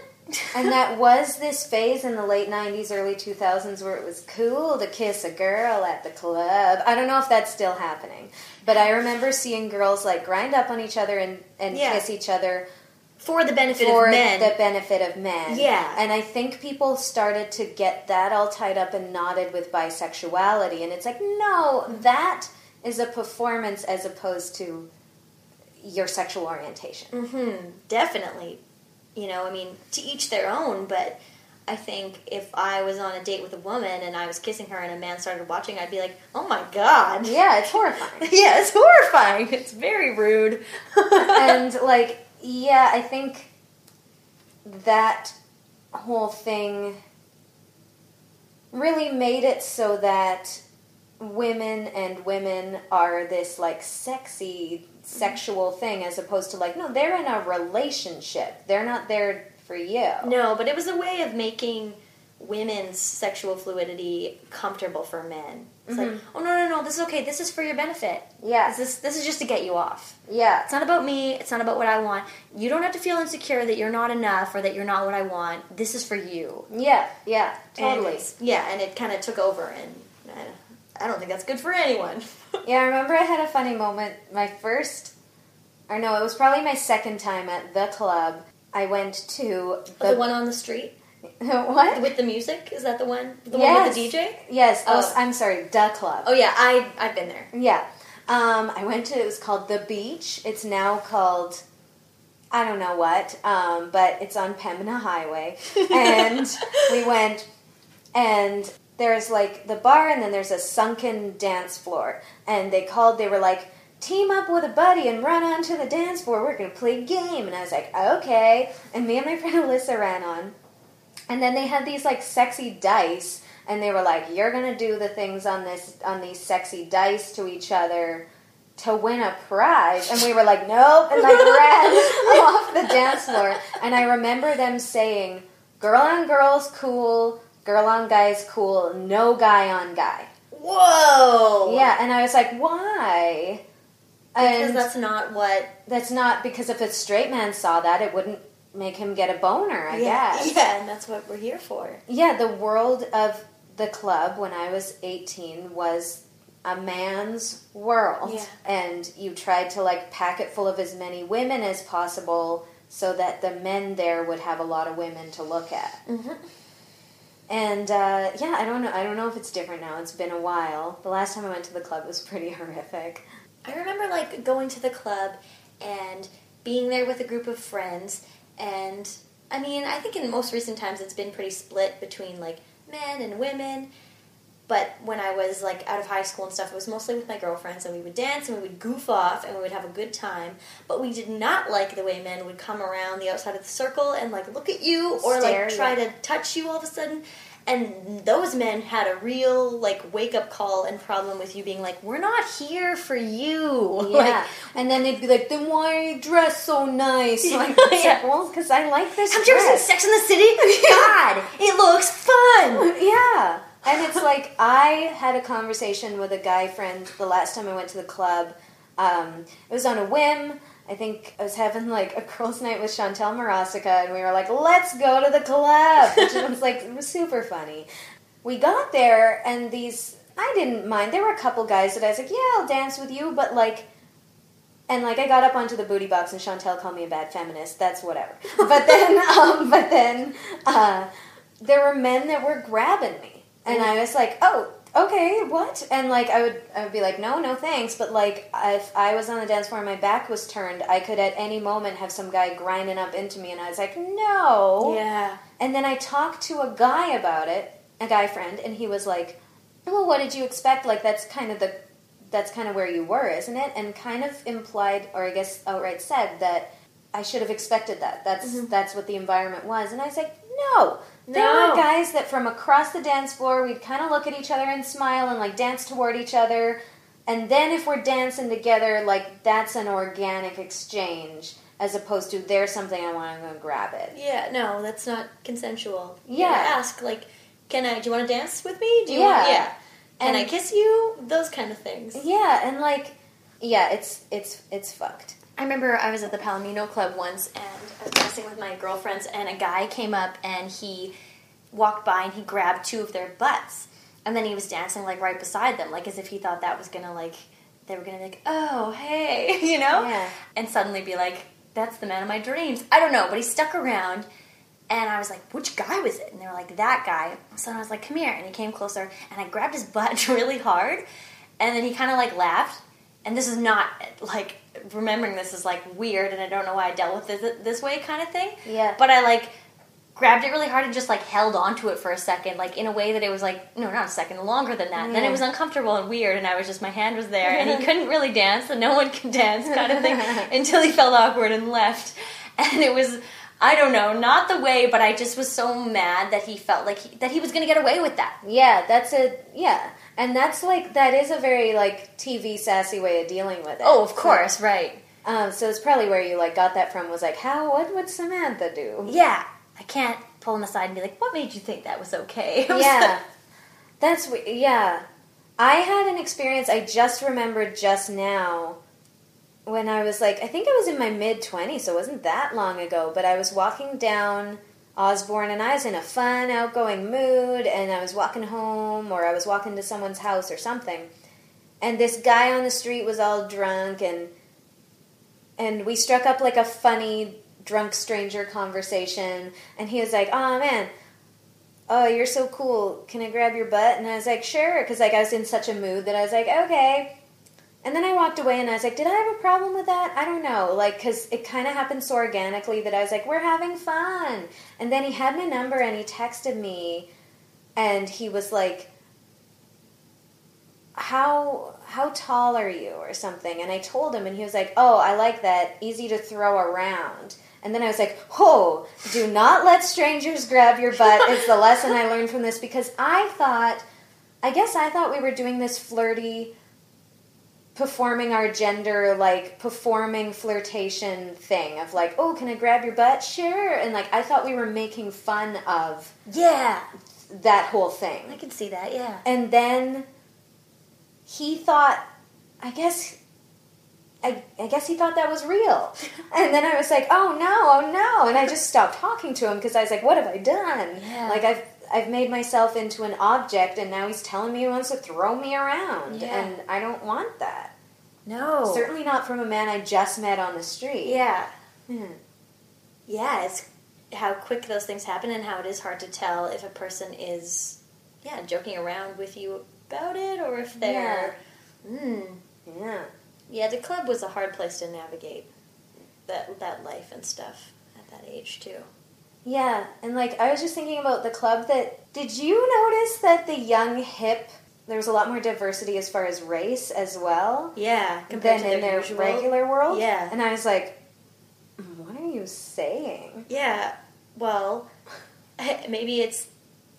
[SPEAKER 1] And that was this phase in the late 90s, early 2000s where it was cool to kiss a girl at the club. I don't know if that's still happening, but I remember seeing girls like grind up on each other and, and
[SPEAKER 5] Yeah.
[SPEAKER 1] kiss each other
[SPEAKER 5] for the benefit
[SPEAKER 1] for
[SPEAKER 5] of men.
[SPEAKER 1] the benefit of men.
[SPEAKER 5] Yeah.
[SPEAKER 1] And I think people started to get that all tied up and knotted with bisexuality. And it's like, no, that is a performance as opposed to your sexual orientation.
[SPEAKER 5] Mm-hmm. Definitely. You know, I mean, to each their own, but I think if I was on a date with a woman and I was kissing her and a man started watching, I'd be like, "Oh my god!"
[SPEAKER 1] Yeah, it's horrifying.
[SPEAKER 5] yeah, it's horrifying. It's very rude.
[SPEAKER 1] and like, yeah, I think that whole thing really made it so that women and women are this like sexy sexual thing as opposed to like no they're in a relationship they're not there for you
[SPEAKER 5] no, but it was a way of making women's sexual fluidity comfortable for men. It's like, mm-hmm. oh no, no, no, this is okay. This is for your benefit.
[SPEAKER 1] Yeah.
[SPEAKER 5] This is this is just to get you off.
[SPEAKER 1] yeah
[SPEAKER 5] It's not about me. It's not about what I want. You don't have to feel insecure that you're not enough or that you're not what I want. This is for you.
[SPEAKER 1] yeah yeah totally
[SPEAKER 5] it's- yeah, and it kind of took over, and I, I don't think that's good for anyone.
[SPEAKER 1] Yeah, I remember I had a funny moment. My first, or no, it was probably my second time at the club. I went to
[SPEAKER 5] the, one on the street
[SPEAKER 1] what?
[SPEAKER 5] with the music is that the one? The one with the DJ?
[SPEAKER 1] Yes. Oh,
[SPEAKER 5] Oh.
[SPEAKER 1] I'm sorry. The club.
[SPEAKER 5] Oh yeah, I I've been there.
[SPEAKER 1] Yeah. Um, I went to. It was called the Beach. It's now called. I don't know what, um, but it's on Pembina Highway, and we went, and there's like the bar, and then there's a sunken dance floor, and they called. They were like, "Team up with a buddy and run onto the dance floor. We're gonna play a game." And I was like, "Okay." And me and my friend Alyssa ran on, and then they had these like sexy dice, and they were like, "You're gonna do the things on this on these sexy dice to each other." To win a prize, and we were like, nope, and like ran off the dance floor. And I remember them saying, "Girl on girls, cool. Girl on guy is cool. No guy on guy."
[SPEAKER 5] Whoa!
[SPEAKER 1] Yeah, and I was like, why?
[SPEAKER 5] because
[SPEAKER 1] And
[SPEAKER 5] that's not what.
[SPEAKER 1] that's not because if a straight man saw that, it wouldn't make him get a boner. I
[SPEAKER 5] yeah,
[SPEAKER 1] guess.
[SPEAKER 5] yeah, and that's what we're here for.
[SPEAKER 1] Yeah, the world of the club when I was 18 was a man's world.
[SPEAKER 5] Yeah.
[SPEAKER 1] And you tried to like pack it full of as many women as possible so that the men there would have a lot of women to look at.
[SPEAKER 5] Mm-hmm.
[SPEAKER 1] And uh, yeah, I don't know. I don't know if it's different now. It's been a while. The last time I went to the club was pretty horrific.
[SPEAKER 5] I remember like going to the club and being there with a group of friends and I mean, I think in most recent times it's been pretty split between like men and women. But when I was like out of high school and stuff, it was mostly with my girlfriends and we would dance and we would goof off and we would have a good time. But we did not like the way men would come around the outside of the circle and like look at you or
[SPEAKER 1] Stare,
[SPEAKER 5] like try
[SPEAKER 1] yeah.
[SPEAKER 5] to touch you all of a sudden. And those men had a real like wake up call and problem with you being like, "We're not here for you."
[SPEAKER 1] Yeah.
[SPEAKER 5] Like,
[SPEAKER 1] and then they'd be like, then why are you dressed so nice? Like,
[SPEAKER 5] Yeah.
[SPEAKER 1] well, because I like this
[SPEAKER 5] Have you ever seen. Sex in the City? God, it looks fun.
[SPEAKER 1] yeah. And it's like I had a conversation with a guy friend the last time I went to the club. Um, it was on a whim. I think I was having like a girls' night with Chantel Marasica, and we were like, "Let's go to the club," which was like it was super funny. We got there, and these I didn't mind. There were a couple guys that I was like, "Yeah, I'll dance with you," but like. And like I got up onto the booty box, and Chantel called me a bad feminist. That's whatever. But then, um, but then, uh, there were men that were grabbing me, and I was like, "Oh, okay, what?" And like I would, I would be like, "No, no, thanks." But like if I was on the dance floor and my back was turned, I could at any moment have some guy grinding up into me, and I was like, "No."
[SPEAKER 5] Yeah.
[SPEAKER 1] And then I talked to a guy about it, a guy friend, and he was like, "Well, what did you expect? Like that's kind of the that's kind of where you were, isn't it?" And kind of implied, or I guess outright said that I should have expected that. That's mm-hmm. that's what the environment was, and I was like, "No." There
[SPEAKER 5] No.
[SPEAKER 1] were guys that from across the dance floor, we'd kind of look at each other and smile and like dance toward each other. And then if we're dancing together, like that's an organic exchange as opposed to there's something I want, I'm going to grab it.
[SPEAKER 5] Yeah, no, that's not consensual. You
[SPEAKER 1] Yeah.
[SPEAKER 5] ask like, can I? Do you want to dance with me? Do you
[SPEAKER 1] Yeah.
[SPEAKER 5] Want, yeah. Can
[SPEAKER 1] And-
[SPEAKER 5] I kiss you? Those kind of things.
[SPEAKER 1] Yeah, and like, yeah, it's it's it's fucked.
[SPEAKER 5] I remember I was at the Palomino Club once and I was dancing with my girlfriends, and a guy came up and he walked by and he grabbed two of their butts, and then he was dancing like right beside them, like as if he thought that was gonna like they were gonna be like, oh hey, you know,
[SPEAKER 1] Yeah.
[SPEAKER 5] and suddenly be like, that's the man of my dreams. I don't know, but he stuck around. And I was like, which guy was it? And they were like, that guy. So I was like, come here. And he came closer, and I grabbed his butt really hard. And then he kind of like laughed. And this is not like remembering this is like weird, and I don't know why I dealt with this this way kind of thing.
[SPEAKER 1] Yeah.
[SPEAKER 5] But I like grabbed it really hard and just like held onto it for a second, like in a way that it was like no, not a second, longer than that. Then it was uncomfortable and weird, and I was just my hand was there, and he couldn't really dance, and no one can dance, kind of thing, until he felt awkward and left, and it was. I don't know, not the way, but I just was so mad that he felt like he, that he was going to get away with that.
[SPEAKER 1] Yeah, that's a yeah, and that's like that is a very like TV sassy way of dealing with it.
[SPEAKER 5] Oh, of course, right.
[SPEAKER 1] Um, so it's probably where you like got that from. Was like, how? What would Samantha do?
[SPEAKER 5] Yeah, I can't pull him aside and be like, "What made you think that was okay?"
[SPEAKER 1] Yeah, that's yeah. I had an experience. I just remembered just now when I was like, I think I was in my mid twenties, so it wasn't that long ago. But I was walking down Osborne, and I was in a fun, outgoing mood, and I was walking home, or I was walking to someone's house or something, and this guy on the street was all drunk, and and we struck up like a funny drunk stranger conversation, and he was like, "Oh man." Oh, you're so cool. Can I grab your butt? And I was like, sure, because like I was in such a mood that I was like, okay. And then I walked away and I was like, did I have a problem with that? I don't know. Like, because it kind of happened so organically that I was like, we're having fun. And then he had my number and he texted me and he was like, how how tall are you or something and i told him and he was like oh i like that easy to throw around and then i was like oh do not let strangers grab your butt is the lesson i learned from this because i thought i guess i thought we were doing this flirty performing our gender like performing flirtation thing of like oh can i grab your butt sure and like i thought we were making fun of
[SPEAKER 5] yeah,
[SPEAKER 1] that whole thing
[SPEAKER 5] I can see that. Yeah,
[SPEAKER 1] and then he thought, I guess, I, I guess he thought that was real. And then I was like, oh no, oh no. And I just stopped talking to him because I was like, what have I done?
[SPEAKER 5] Yeah.
[SPEAKER 1] Like, I've, I've made myself into an object and now he's telling me he wants to throw me around.
[SPEAKER 5] Yeah.
[SPEAKER 1] And I don't want that.
[SPEAKER 5] no,
[SPEAKER 1] Certainly not from a man I just met on the street.
[SPEAKER 5] Yeah,
[SPEAKER 1] Hmm.
[SPEAKER 5] yeah. It's how quick those things happen and how it is hard to tell if a person is, yeah, joking around with you about it or if they're. Mm,
[SPEAKER 1] Yeah.
[SPEAKER 5] yeah, the club was a hard place to navigate that that life and stuff at that age too.
[SPEAKER 1] Yeah, and like I was just thinking about the club that did you notice that the young hip there was a lot more diversity as far as race as well
[SPEAKER 5] Yeah,
[SPEAKER 1] than in their
[SPEAKER 5] usual.
[SPEAKER 1] regular world?
[SPEAKER 5] Yeah.
[SPEAKER 1] And I was like, what are you saying?
[SPEAKER 5] Yeah, well, maybe it's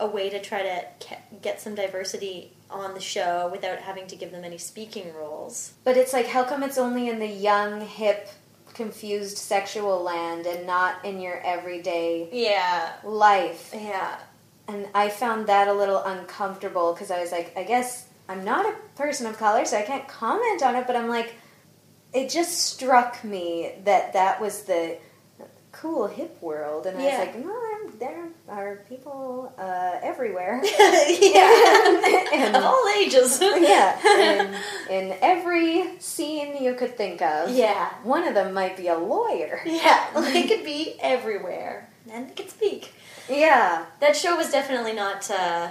[SPEAKER 5] a way to try to get some diversity on the show without having to give them any speaking roles.
[SPEAKER 1] But it's like how come it's only in the young hip confused sexual land and not in your everyday
[SPEAKER 5] Yeah,
[SPEAKER 1] life?
[SPEAKER 5] yeah,
[SPEAKER 1] And I found that a little uncomfortable because I was like, I guess I'm not a person of color, so I can't comment on it, but I'm like, it just struck me that that was the cool hip world. And I
[SPEAKER 5] Yeah.
[SPEAKER 1] was like, no, I'm, there are people uh, everywhere.
[SPEAKER 5] yeah,
[SPEAKER 1] And-
[SPEAKER 5] of all ages.
[SPEAKER 1] yeah, in, in every scene you could think of.
[SPEAKER 5] yeah,
[SPEAKER 1] One of them might be a lawyer.
[SPEAKER 5] yeah. They could be everywhere, and they could speak.
[SPEAKER 1] Yeah.
[SPEAKER 5] That show was definitely not uh,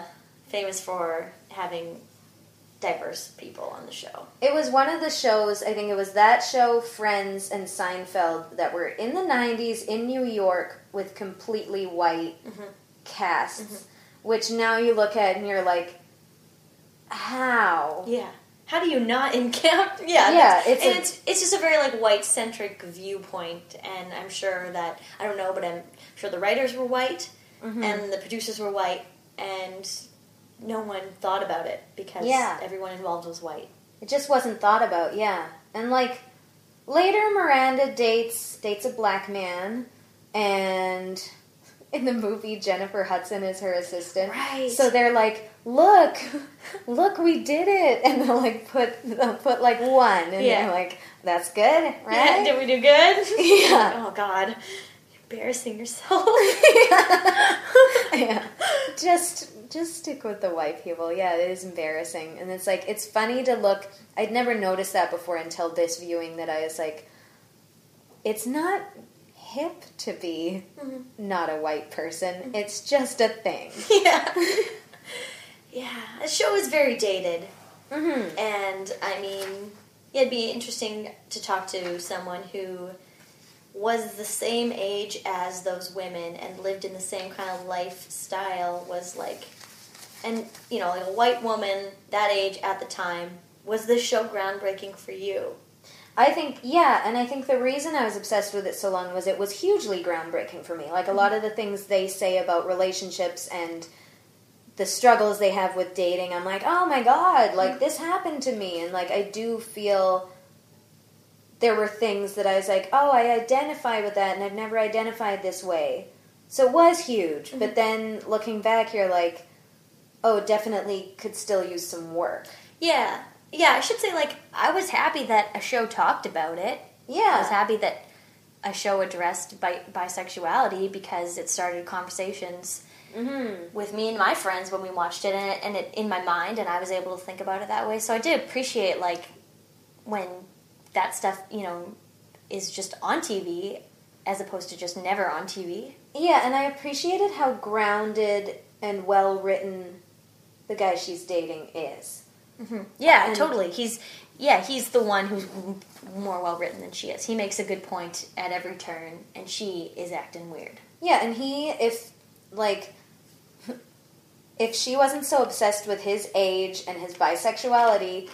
[SPEAKER 5] famous for having diverse people on the show.
[SPEAKER 1] It was one of the shows, I think it was that show, Friends, and Seinfeld, that were in the 90s in New York with completely white casts. Which now you look at and you're like, how?
[SPEAKER 5] Yeah. How do you not encounter? Yeah,
[SPEAKER 1] Yeah, it's
[SPEAKER 5] and
[SPEAKER 1] a-
[SPEAKER 5] it's it's just a very like white centric viewpoint, and I'm sure that I don't know, but I'm sure the writers were white
[SPEAKER 1] Mm-hmm.
[SPEAKER 5] and the producers were white, and no one thought about it because
[SPEAKER 1] Yeah.
[SPEAKER 5] everyone involved was white.
[SPEAKER 1] It just wasn't thought about, yeah. And like later Miranda dates dates a black man and in the movie Jennifer Hudson is her assistant.
[SPEAKER 5] Right.
[SPEAKER 1] So they're like, "Look, look, we did it." And they'll like put they'll put like one and
[SPEAKER 5] Yeah.
[SPEAKER 1] they're like, "That's good,
[SPEAKER 5] Yeah,
[SPEAKER 1] right?"
[SPEAKER 5] did we do good?
[SPEAKER 1] Yeah.
[SPEAKER 5] oh God, embarrassing yourself.
[SPEAKER 1] yeah. Just just stick with the white people. Yeah, it is embarrassing. And it's like it's funny to look I'd never noticed that before until this viewing that I was like it's not hip to be not a white person. It's just a thing.
[SPEAKER 5] yeah, yeah. The show is very dated.
[SPEAKER 1] Mhm.
[SPEAKER 5] And I mean, it'd be interesting to talk to someone who was the same age as those women and lived in the same kind of lifestyle was like and you know like a white woman that age at the time was this show groundbreaking for you
[SPEAKER 1] I think, yeah, and I think the reason I was obsessed with it so long was it was hugely groundbreaking for me. Like a lot of the things they say about relationships and the struggles they have with dating, I'm like, oh my god, like mm. this happened to me. And like, I do feel there were things that I was like, oh, I identify with that, and I've never identified this way. So it was huge. But mm-hmm. then looking back, you're like, oh, definitely could still use some work.
[SPEAKER 5] yeah yeah i should say like i was happy that a show talked about it
[SPEAKER 1] Yeah.
[SPEAKER 5] I was happy that a show addressed bi- bisexuality because it started conversations mm-hmm. with me and my friends when we watched it and, it, and it in my mind, and I was able to think about it that way. So I did appreciate like when that stuff, you know, is just on TV as opposed to just never on TV.
[SPEAKER 1] Yeah, and I appreciated how grounded and well written the guy she's dating is. Mm-hmm.
[SPEAKER 5] Yeah,
[SPEAKER 1] And-
[SPEAKER 5] totally. He's yeah, he's the one who's more well written than she is. He makes a good point at every turn, and she is acting weird.
[SPEAKER 1] Yeah, and he, if, like, if she wasn't so obsessed with his age and his bisexuality,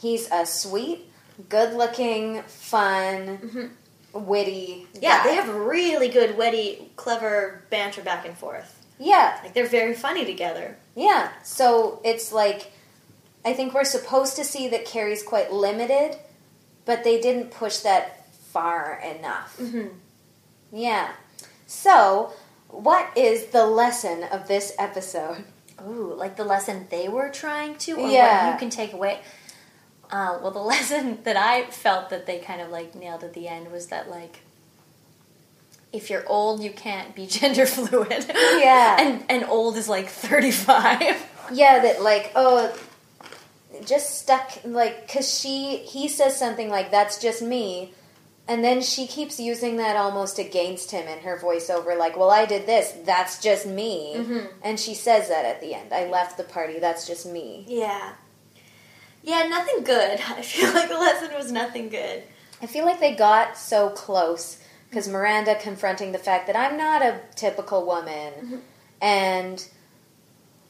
[SPEAKER 1] he's a sweet, good looking, fun, witty.
[SPEAKER 5] Yeah,
[SPEAKER 1] guy.
[SPEAKER 5] they have really good, witty, clever banter back and forth.
[SPEAKER 1] Yeah,
[SPEAKER 5] Like they're very funny together.
[SPEAKER 1] Yeah, so it's like I think we're supposed to see that Carrie's quite limited, but they didn't push that far enough. Mm-hmm. Yeah. So, what is the lesson of this episode?
[SPEAKER 5] Ooh, like the lesson they were trying to, or
[SPEAKER 1] Yeah.
[SPEAKER 5] what you can take away. Uh, well, the lesson that I felt that they kind of like nailed at the end was that like, if you're old, you can't be gender fluid.
[SPEAKER 1] Yeah.
[SPEAKER 5] and and old is like thirty five.
[SPEAKER 1] Yeah, that like oh, just stuck like because she he says something like that's just me. And then she keeps using that almost against him in her voiceover, like, well, I did this, that's just me. And she says that at the end. I left the party, that's just me.
[SPEAKER 5] Yeah. Yeah, nothing good. I feel like the lesson was nothing good.
[SPEAKER 1] I feel like they got so close because Miranda confronting the fact that I'm not a typical woman, and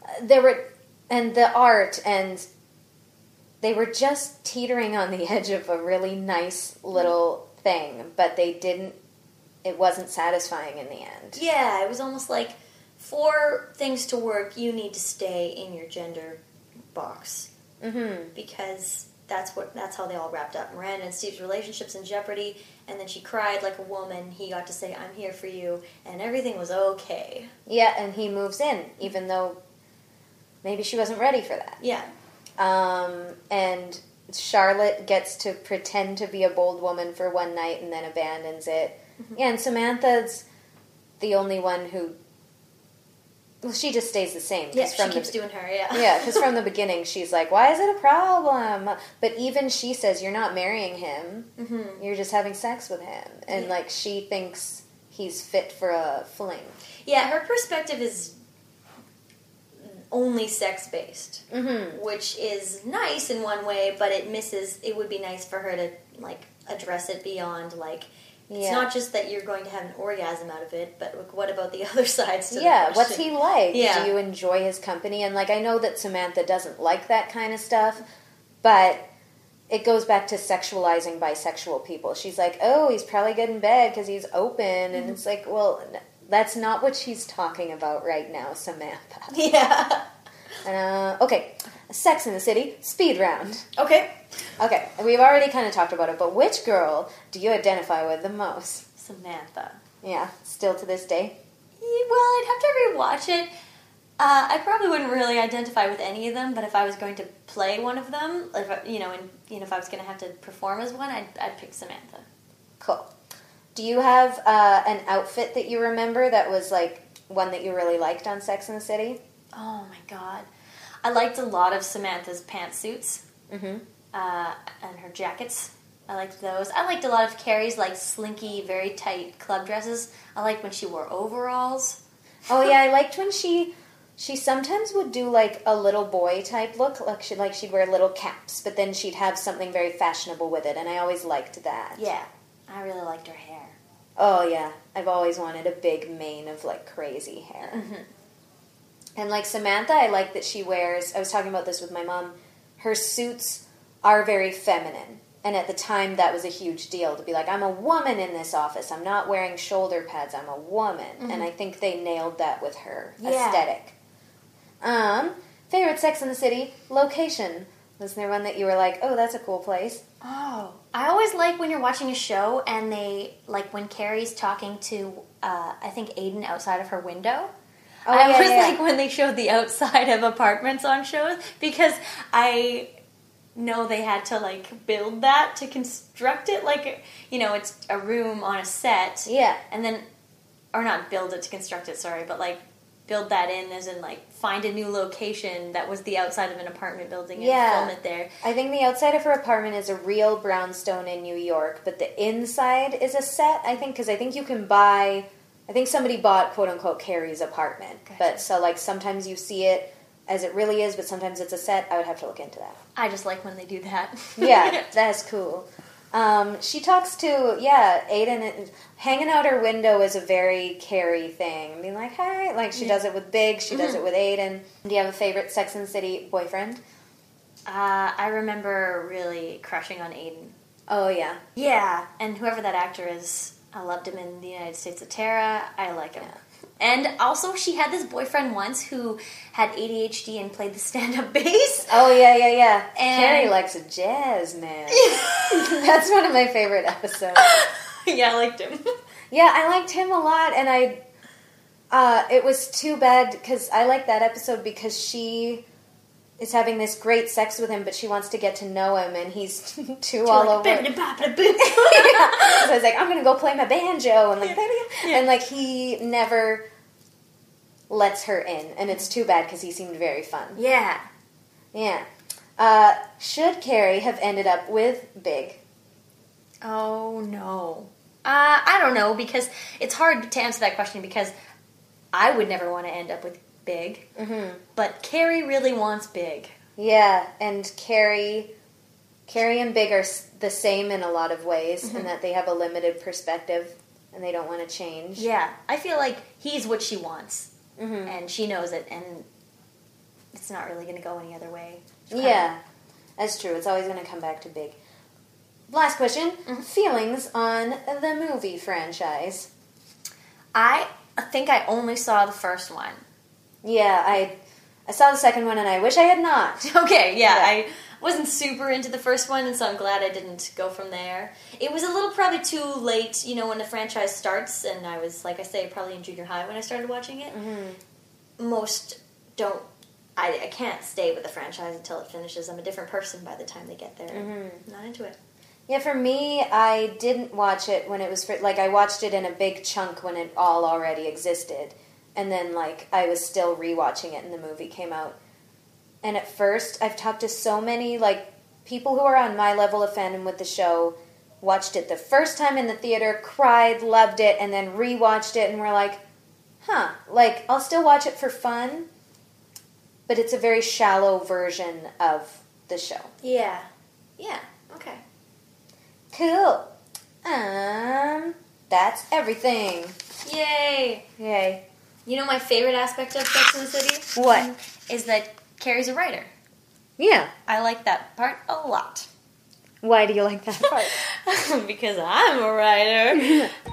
[SPEAKER 1] uh, there were, and the art, and they were just teetering on the edge of a really nice little thing, but they didn't. It wasn't satisfying in the end.
[SPEAKER 5] Yeah, it was almost like for things to work, you need to stay in your gender box
[SPEAKER 1] Mm-hmm.
[SPEAKER 5] because that's what that's how they all wrapped up. Miranda and Steve's relationships in jeopardy, and then she cried like a woman. He got to say, "I'm here for you," and everything was okay.
[SPEAKER 1] Yeah, and he moves in, even though maybe she wasn't ready for that.
[SPEAKER 5] Yeah,
[SPEAKER 1] Um, and Charlotte gets to pretend to be a bold woman for one night and then abandons it. Yeah, and Samantha's the only one who. Well, she just stays the same.
[SPEAKER 5] yeah. She
[SPEAKER 1] from
[SPEAKER 5] keeps
[SPEAKER 1] the,
[SPEAKER 5] doing her. Yeah,
[SPEAKER 1] Yeah, because from the beginning she's like, "Why is it a problem?" But even she says, "You're not marrying him.
[SPEAKER 5] Mhm.
[SPEAKER 1] You're just having sex with him," and
[SPEAKER 5] Yeah.
[SPEAKER 1] like she thinks he's fit for a fling.
[SPEAKER 5] yeah. Her perspective is only sex based.
[SPEAKER 1] Mm-hmm.
[SPEAKER 5] which is nice in one way, but it misses. It would be nice for her to like address it beyond like. It's not just that you're going to have an orgasm out of it, but like, what about the other sides to
[SPEAKER 1] yeah, what's he like?
[SPEAKER 5] Yeah.
[SPEAKER 1] Do you enjoy his company? And like I know that Samantha doesn't like that kind of stuff, but it goes back to sexualizing bisexual people. She's like, "Oh, he's probably good in bed because he's open,"
[SPEAKER 5] Mm-hmm.
[SPEAKER 1] and it's like, well, n- that's not what she's talking about right now, Samantha.
[SPEAKER 5] Yeah.
[SPEAKER 1] Uh, okay, Sex in the City speed round.
[SPEAKER 5] Okay.
[SPEAKER 1] Okay, we've already kind of talked about it, but which girl do you identify with the most?
[SPEAKER 5] Samantha.
[SPEAKER 1] Yeah, still to this day.
[SPEAKER 5] Yeah, Well, I'd have to rewatch it. Uh, I probably wouldn't really identify with any of them, but if I was going to play one of them, if I, you know, and you know, if I was going to have to perform as one, I'd, I'd pick Samantha.
[SPEAKER 1] Cool. Do you have uh, an outfit that you remember that was like one that you really liked on Sex in the City?
[SPEAKER 5] Oh my god, I liked a lot of Samantha's pantsuits.
[SPEAKER 1] Mm-hmm.
[SPEAKER 5] uh, and her jackets. I liked those. I liked a lot of Carrie's like slinky, very tight club dresses. I liked when she wore overalls.
[SPEAKER 1] Oh yeah, I liked when she she sometimes would do like a little boy type look, like she like she'd wear little caps, but then she'd have something very fashionable with it, and I always liked that.
[SPEAKER 5] Yeah, I really liked her hair.
[SPEAKER 1] Oh yeah, I've always wanted a big mane of like crazy hair.
[SPEAKER 5] Mm-hmm.
[SPEAKER 1] And like Samantha, I like that she wears. I was talking about this with my mom. Her suits are very feminine, and at the time that was a huge deal to be like, I'm a woman in this office. I'm not wearing shoulder pads. I'm a woman, and I think they nailed that with her
[SPEAKER 5] Mm-hmm. Yeah.
[SPEAKER 1] aesthetic. Um, favorite Sex in the City location. Was there one that you were like, oh, that's a cool place?
[SPEAKER 5] Oh, I always like when you're watching a show and they like when Carrie's talking to uh, I think Aidan outside of her window.
[SPEAKER 1] Oh,
[SPEAKER 5] I
[SPEAKER 1] yeah,
[SPEAKER 5] always
[SPEAKER 1] yeah.
[SPEAKER 5] like when they showed the outside of apartments on shows because I know they had to like build that to construct it like you know it's a room on a set
[SPEAKER 1] Yeah.
[SPEAKER 5] and then or not build it to construct it sorry but like build that in as in like find a new location that was the outside of an apartment building and
[SPEAKER 1] Yeah.
[SPEAKER 5] film it there
[SPEAKER 1] I think the outside of her apartment is a real brownstone in New York, but the inside is a set. I think because I think you can buy. I think somebody bought quote unquote Carrie's apartment, but so like sometimes you see it as it really is, but sometimes it's a set. I would have to look into that.
[SPEAKER 5] I just like when they do that
[SPEAKER 1] Yeah, that's cool. Um, she talks to yeah, Aidan. and- Hanging out her window is a very Carrie thing. Being like, "Hi," like she does it with Big. She does it with Aidan. Do you have a favorite Sex and City boyfriend?
[SPEAKER 5] Uh, I remember really crushing on Aidan.
[SPEAKER 1] Oh yeah,
[SPEAKER 5] Yeah, and whoever that actor is, I loved him in the United States of Tara. I like him. And also, she had this boyfriend once who had ADHD and played the stand-up bass.
[SPEAKER 1] Oh yeah, yeah, yeah.
[SPEAKER 5] And-
[SPEAKER 1] Carrie likes a jazz man. That's one of my favorite episodes.
[SPEAKER 5] yeah, I liked him.
[SPEAKER 1] Yeah, I liked him a lot, and I. Uh, it was too bad because I like that episode because she is having this great sex with him, but she wants to get to know him, and he's too all over.
[SPEAKER 5] Like,
[SPEAKER 1] yeah. So I was like, I'm gonna go play my banjo, and like, and like he never lets her in, and it's too bad because he seemed very fun.
[SPEAKER 5] yeah.
[SPEAKER 1] Yeah. Uh, should Carrie have ended up with Big?
[SPEAKER 5] Oh no. Uh, I don't know because it's hard to answer that question because I would never want to end up with Big,
[SPEAKER 1] Mm-hmm.
[SPEAKER 5] but Carrie really wants Big.
[SPEAKER 1] Yeah, and Carrie, Carrie and Big are the same in a lot of ways, in that they have a limited perspective and they don't want to change.
[SPEAKER 5] Yeah, I feel like he's what she wants,
[SPEAKER 1] Mhm.
[SPEAKER 5] and she knows it, and it's not really going to go any other way.
[SPEAKER 1] Yeah, that's true. It's always going to come back to Big. Last question: feelings on the movie franchise?
[SPEAKER 5] I think I only saw the first one.
[SPEAKER 1] Yeah, I, I saw the second one and I wish I had not.
[SPEAKER 5] Okay, yeah,
[SPEAKER 1] Yeah.
[SPEAKER 5] I wasn't super into the first one, and so I'm glad I didn't go from there. It was a little probably too late, you know, when the franchise starts, and I was, like I say, probably in junior high when I started watching it. Mm-hmm. Most don't. I, I can't stay with the franchise until it finishes. I'm a different person by the time they get there. Mm-hmm. Not into it.
[SPEAKER 1] Yeah, for me, I didn't watch it when it was for, like I watched it in a big chunk when it all already existed, and then like I was still rewatching it and the movie came out. And at first, I've talked to so many like people who are on my level of fandom with the show, watched it the first time in the theater, cried, loved it, and then rewatched it, and were like, "Huh, like I'll still watch it for fun." But it's a very shallow version of the show.
[SPEAKER 5] Yeah. Yeah. Okay.
[SPEAKER 1] Cool. Um, that's everything.
[SPEAKER 5] Yay!
[SPEAKER 1] Yay.
[SPEAKER 5] You know my favorite aspect of Sex and the City
[SPEAKER 1] What?
[SPEAKER 5] is that Carrie's a writer.
[SPEAKER 1] Yeah.
[SPEAKER 5] I like that part a lot.
[SPEAKER 1] Why do you like that part?
[SPEAKER 5] because I'm a writer.